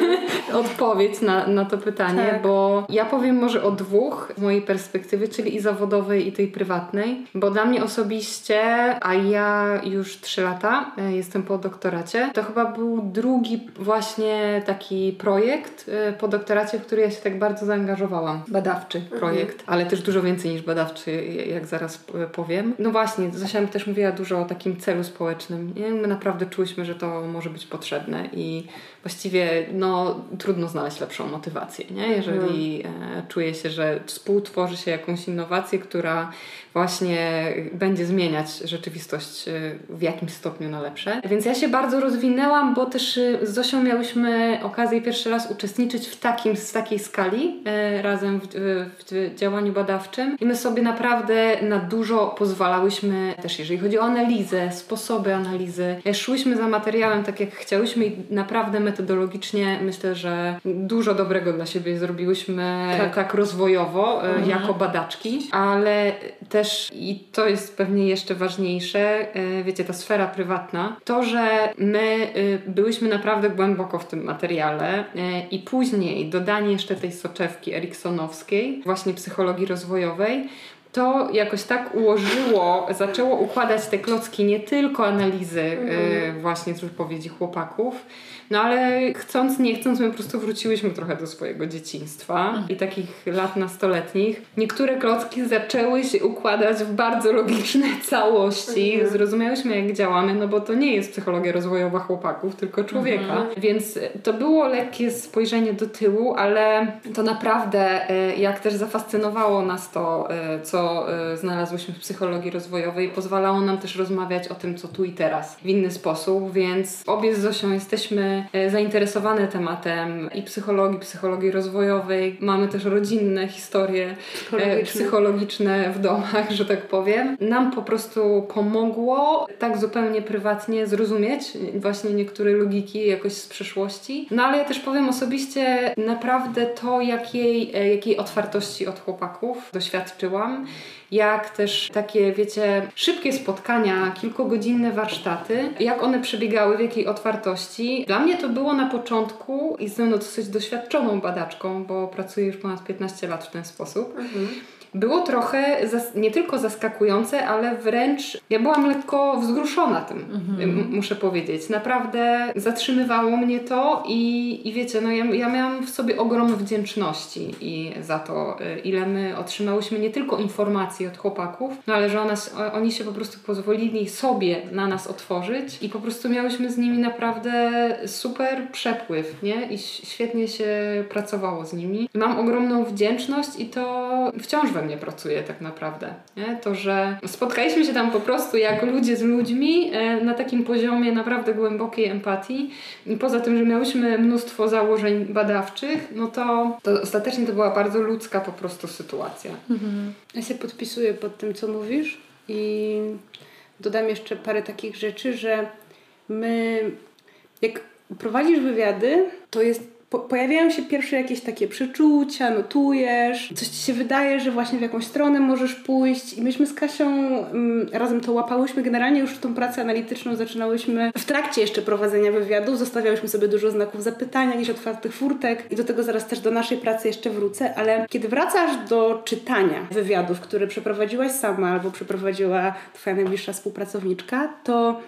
odpowiedź na, na to pytanie, tak. bo ja powiem może o dwóch z mojej perspektywy, czyli i zawodowej i tej prywatnej, bo dla mnie osobiście, a ja już trzy lata e, jestem po doktoracie. To chyba był drugi właśnie taki projekt y, po doktoracie, w który ja się tak bardzo zaangażowałam. Badawczy mhm. projekt, ale też dużo więcej niż badawczy, jak zaraz powiem. No właśnie, Zosia też mówiła dużo o takim celu społecznym. My naprawdę czułyśmy, że to może być potrzebne i właściwie no, trudno znaleźć lepszą motywację, nie? jeżeli mhm. e, czuje się, że współtworzy się jakąś innowację, która właśnie będzie zmieniać rzeczywistość y, w jakimś stopniu na lepsze. Więc ja się bardzo rozwinęłam, bo też y, z Zosią miałyśmy okazję pierwszy raz uczestniczyć w takim, z takiej skali razem w, w, działaniu badawczym i my sobie naprawdę na dużo pozwalałyśmy też jeżeli chodzi o analizę, sposoby analizy. Szłyśmy za materiałem tak jak chciałyśmy i naprawdę metodologicznie myślę, że dużo dobrego dla siebie zrobiłyśmy tak, tak rozwojowo mhm. jako badaczki, ale też i to jest pewnie jeszcze ważniejsze, e, wiecie, ta sfera prywatna, to, że my e, byłyśmy naprawdę głęboko w tym materiale e, i później dodanie jeszcze tej soczewki eriksonowskiej, właśnie psychologii rozwojowej, to jakoś tak ułożyło, zaczęło układać te klocki nie tylko analizy mm. właśnie z wypowiedzi chłopaków, no ale chcąc, nie chcąc, my po prostu wróciłyśmy trochę do swojego dzieciństwa mhm. i takich lat nastoletnich. Niektóre klocki zaczęły się układać w bardzo logiczne całości. Mhm. Zrozumiałyśmy, jak działamy, no bo to nie jest psychologia rozwojowa chłopaków, tylko człowieka. Mhm. Więc to było lekkie spojrzenie do tyłu, ale to naprawdę, e, jak też zafascynowało nas to, e, co e, znalazłyśmy w psychologii rozwojowej, pozwalało nam też rozmawiać o tym, co tu i teraz w inny sposób, więc obie z Zosią jesteśmy E, zainteresowane tematem i psychologii, psychologii rozwojowej. Mamy też rodzinne historie e, psychologiczne. psychologiczne w domach, że tak powiem. Nam po prostu pomogło tak zupełnie prywatnie zrozumieć właśnie niektóre logiki jakoś z przeszłości. No ale ja też powiem osobiście naprawdę to, jakiej, e, jakiej otwartości od chłopaków doświadczyłam jak też takie, wiecie, szybkie spotkania, kilkugodzinne warsztaty, jak one przebiegały, w jakiej otwartości. Dla mnie to było na początku i no dosyć doświadczoną badaczką, bo pracuję już ponad 15 lat w ten sposób. Mhm było trochę nie tylko zaskakujące, ale wręcz ja byłam lekko wzruszona tym, mhm. muszę powiedzieć. Naprawdę zatrzymywało mnie to i, i wiecie, no ja, ja miałam w sobie ogrom wdzięczności i za to, y, ile my otrzymałyśmy nie tylko informacji od chłopaków, no ale że oni się po prostu pozwolili sobie na nas otworzyć i po prostu miałyśmy z nimi naprawdę super przepływ, nie? I świetnie się pracowało z nimi. Mam ogromną wdzięczność i to wciąż we mnie pracuje tak naprawdę. Nie? To, że spotkaliśmy się tam po prostu jako ludzie z ludźmi e, na takim poziomie naprawdę głębokiej empatii. I poza tym, że miałyśmy mnóstwo założeń badawczych, no to, to ostatecznie to była bardzo ludzka po prostu sytuacja. Mhm. Ja się podpisuję pod tym, co mówisz i dodam jeszcze parę takich rzeczy, że my, jak prowadzisz wywiady, to jest po, pojawiają się pierwsze jakieś takie przeczucia, notujesz, coś ci się wydaje, że właśnie w jakąś stronę możesz pójść. I myśmy z Kasią mm, razem to łapałyśmy, generalnie już tą pracę analityczną zaczynałyśmy w trakcie jeszcze prowadzenia wywiadu, zostawiałyśmy sobie dużo znaków zapytania, jakichś otwartych furtek. I do tego zaraz też do naszej pracy jeszcze wrócę, ale kiedy wracasz do czytania wywiadów, które przeprowadziłaś sama albo przeprowadziła twoja najbliższa współpracowniczka, to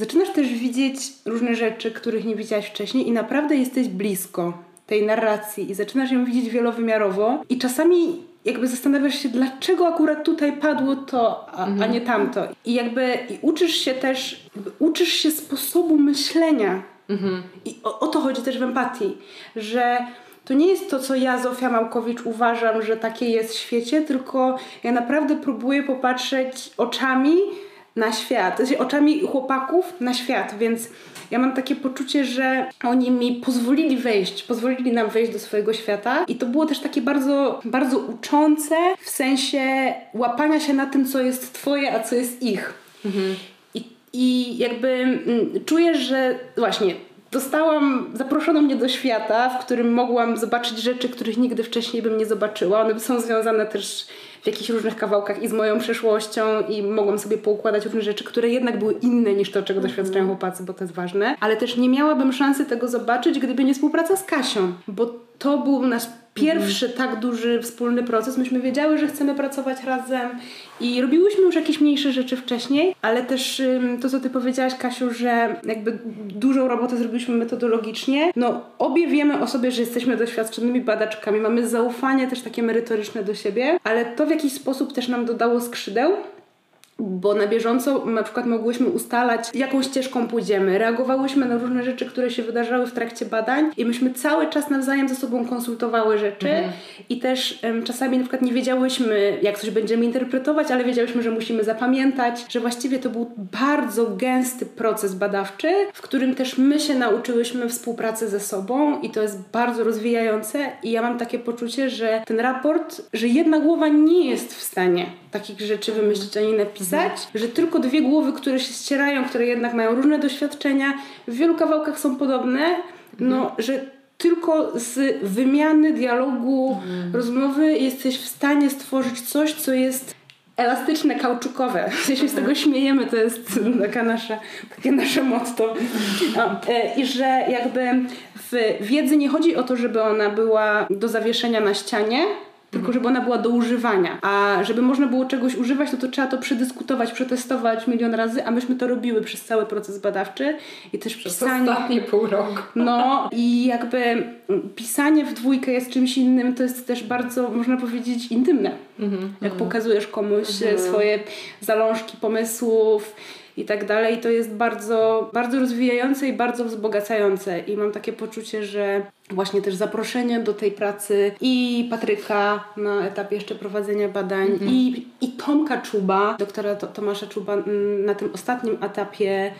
zaczynasz też widzieć różne rzeczy, których nie widziałaś wcześniej i naprawdę jesteś blisko tej narracji i zaczynasz ją widzieć wielowymiarowo i czasami jakby zastanawiasz się, dlaczego akurat tutaj padło to, a, mhm. a nie tamto. I jakby i uczysz się też, uczysz się sposobu myślenia. Mhm. I o, o to chodzi też w empatii, że to nie jest to, co ja, Zofia Małkowicz, uważam, że takie jest w świecie, tylko ja naprawdę próbuję popatrzeć oczami na świat, znaczy oczami chłopaków na świat, więc ja mam takie poczucie, że oni mi pozwolili wejść, pozwolili nam wejść do swojego świata i to było też takie bardzo, bardzo uczące w sensie łapania się na tym, co jest twoje, a co jest ich. Mhm. I, I jakby mm, czuję, że właśnie dostałam, zaproszono mnie do świata, w którym mogłam zobaczyć rzeczy, których nigdy wcześniej bym nie zobaczyła. One są związane też w jakichś różnych kawałkach i z moją przeszłością i mogłam sobie poukładać różne rzeczy, które jednak były inne niż to, czego doświadczają chłopacy, bo to jest ważne. Ale też nie miałabym szansy tego zobaczyć, gdyby nie współpraca z Kasią, bo to był nasz pierwszy mhm. tak duży wspólny proces. Myśmy wiedziały, że chcemy pracować razem i robiłyśmy już jakieś mniejsze rzeczy wcześniej, ale też to, co ty powiedziałaś, Kasiu, że jakby dużą robotę zrobiliśmy metodologicznie. No, obie wiemy o sobie, że jesteśmy doświadczonymi badaczkami, mamy zaufanie też takie merytoryczne do siebie, ale to w jakiś sposób też nam dodało skrzydeł bo na bieżąco na przykład mogłyśmy ustalać, jaką ścieżką pójdziemy. Reagowałyśmy na różne rzeczy, które się wydarzały w trakcie badań i myśmy cały czas nawzajem ze sobą konsultowały rzeczy mhm. i też um, czasami na przykład nie wiedziałyśmy, jak coś będziemy interpretować, ale wiedziałyśmy, że musimy zapamiętać, że właściwie to był bardzo gęsty proces badawczy, w którym też my się nauczyłyśmy współpracy ze sobą i to jest bardzo rozwijające i ja mam takie poczucie, że ten raport, że jedna głowa nie jest w stanie takich rzeczy wymyślić ani napisać, mhm. że tylko dwie głowy, które się ścierają, które jednak mają różne doświadczenia, w wielu kawałkach są podobne, no, mhm. że tylko z wymiany, dialogu, mhm. rozmowy jesteś w stanie stworzyć coś, co jest elastyczne, kauczukowe. Jeśli z tego śmiejemy, to jest taka nasza, takie nasze motto. E, I że jakby w wiedzy nie chodzi o to, żeby ona była do zawieszenia na ścianie, tylko żeby ona była do używania. A żeby można było czegoś używać, no to trzeba to przedyskutować, przetestować milion razy, a myśmy to robiły przez cały proces badawczy i też przez pisanie. ostatni pół roku. No i jakby pisanie w dwójkę jest czymś innym, to jest też bardzo, można powiedzieć, intymne. Mhm. Jak mhm. pokazujesz komuś mhm. swoje zalążki pomysłów, i tak dalej. To jest bardzo, bardzo rozwijające i bardzo wzbogacające. I mam takie poczucie, że właśnie też zaproszenie do tej pracy i Patryka na etapie jeszcze prowadzenia badań mm -hmm. i, i Tomka Czuba, doktora Tomasza Czuba na tym ostatnim etapie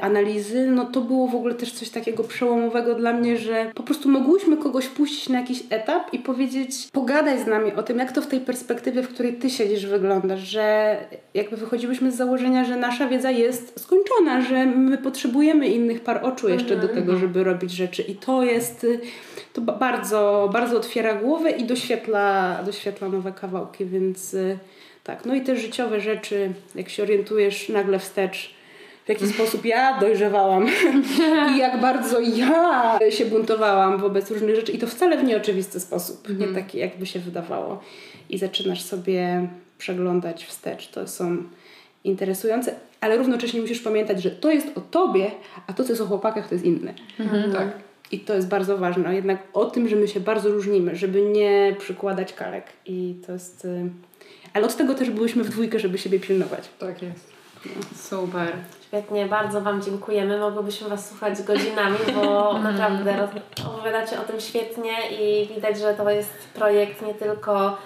analizy, no to było w ogóle też coś takiego przełomowego dla mnie, że po prostu mogłyśmy kogoś puścić na jakiś etap i powiedzieć, pogadaj z nami o tym, jak to w tej perspektywie, w której ty siedzisz, wygląda, że jakby wychodziłyśmy z założenia, że nasza wiedza jest skończona, że my potrzebujemy innych par oczu jeszcze do tego, mhm. żeby robić rzeczy i to jest, to bardzo, bardzo otwiera głowę i doświetla, doświetla nowe kawałki, więc tak, no i te życiowe rzeczy, jak się orientujesz nagle wstecz, w jaki sposób ja dojrzewałam i jak bardzo ja się buntowałam wobec różnych rzeczy i to wcale w nieoczywisty sposób, nie mhm. taki jakby się wydawało. I zaczynasz sobie przeglądać wstecz. To są interesujące, ale równocześnie musisz pamiętać, że to jest o tobie, a to, co jest o chłopakach, to jest inne. Mhm. Tak. I to jest bardzo ważne. Jednak o tym, że my się bardzo różnimy, żeby nie przykładać kalek. I to jest... Y, ale od tego też byłyśmy w dwójkę, żeby siebie pilnować. Tak jest. Super. Świetnie, bardzo Wam dziękujemy. Mogłybyśmy Was słuchać godzinami, bo mhm. naprawdę opowiadacie o tym świetnie i widać, że to jest projekt nie tylko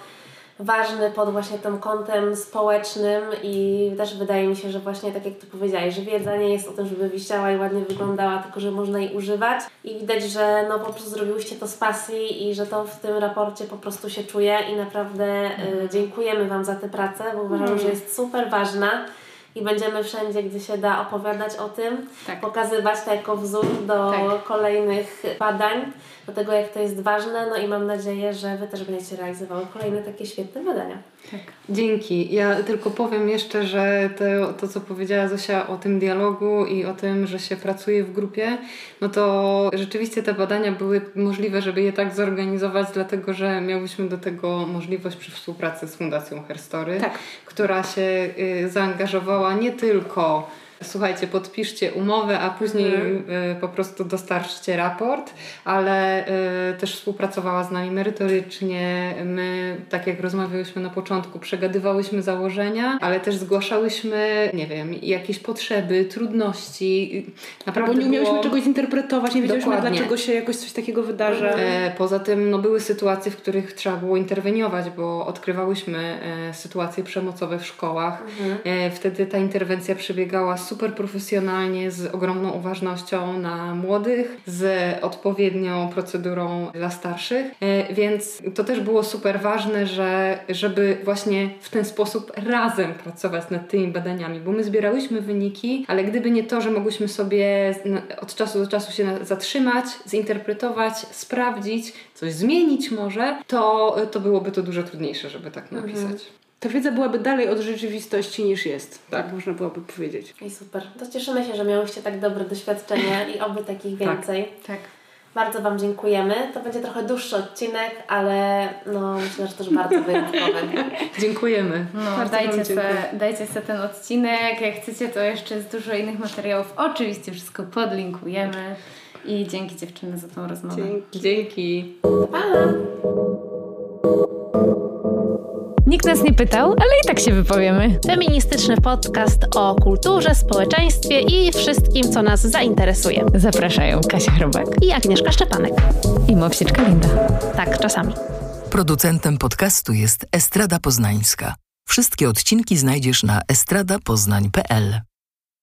ważny pod właśnie tym kątem społecznym i też wydaje mi się, że właśnie tak jak Ty powiedziałeś, że wiedza nie jest o tym, żeby wisiała i ładnie wyglądała, tylko że można jej używać i widać, że no po prostu zrobiłyście to z pasji i że to w tym raporcie po prostu się czuje i naprawdę y, dziękujemy Wam za tę pracę, bo uważam, że jest super ważna i będziemy wszędzie, gdzie się da opowiadać o tym, tak. pokazywać to jako wzór do tak. kolejnych badań, do tego jak to jest ważne, no i mam nadzieję, że Wy też będziecie realizowały kolejne takie świetne badania. Tak. Dzięki. Ja tylko powiem jeszcze, że to, to, co powiedziała Zosia o tym dialogu i o tym, że się pracuje w grupie, no to rzeczywiście te badania były możliwe, żeby je tak zorganizować, dlatego że miałyśmy do tego możliwość przy współpracy z Fundacją Herstory, tak. która się y, zaangażowała nie tylko słuchajcie, podpiszcie umowę, a później mm. po prostu dostarczcie raport, ale y, też współpracowała z nami merytorycznie. My, tak jak rozmawiałyśmy na początku, przegadywałyśmy założenia, ale też zgłaszałyśmy, nie wiem, jakieś potrzeby, trudności. Naprawdę Bo nie umiałyśmy było... czegoś interpretować, nie wiedzieliśmy, Dokładnie. dlaczego się jakoś coś takiego wydarza. E, poza tym no, były sytuacje, w których trzeba było interweniować, bo odkrywałyśmy e, sytuacje przemocowe w szkołach. Mhm. E, wtedy ta interwencja przebiegała super super profesjonalnie, z ogromną uważnością na młodych, z odpowiednią procedurą dla starszych, e, więc to też było super ważne, że, żeby właśnie w ten sposób razem pracować nad tymi badaniami, bo my zbierałyśmy wyniki, ale gdyby nie to, że mogłyśmy sobie od czasu do czasu się zatrzymać, zinterpretować, sprawdzić, coś zmienić może, to, to byłoby to dużo trudniejsze, żeby tak napisać. Mhm ta wiedza byłaby dalej od rzeczywistości niż jest. Tak, można byłoby powiedzieć. I super. To cieszymy się, że miałyście tak dobre doświadczenie i oby takich tak, więcej. Tak. tak. Bardzo Wam dziękujemy. To będzie trochę dłuższy odcinek, ale no myślę, że też bardzo wyjątkowy. dziękujemy. No, dajcie, se, dajcie se ten odcinek. Jak chcecie, to jeszcze jest dużo innych materiałów. Oczywiście wszystko podlinkujemy. I dzięki dziewczyny za tą rozmowę. Dzięki. dzięki. Pa! Nikt nas nie pytał, ale i tak się wypowiemy. Feministyczny podcast o kulturze, społeczeństwie i wszystkim, co nas zainteresuje. Zapraszają Kasia Chrobak i Agnieszka Szczepanek. I Mopsieczka Linda. Tak, czasami. Producentem podcastu jest Estrada Poznańska. Wszystkie odcinki znajdziesz na estradapoznań.pl.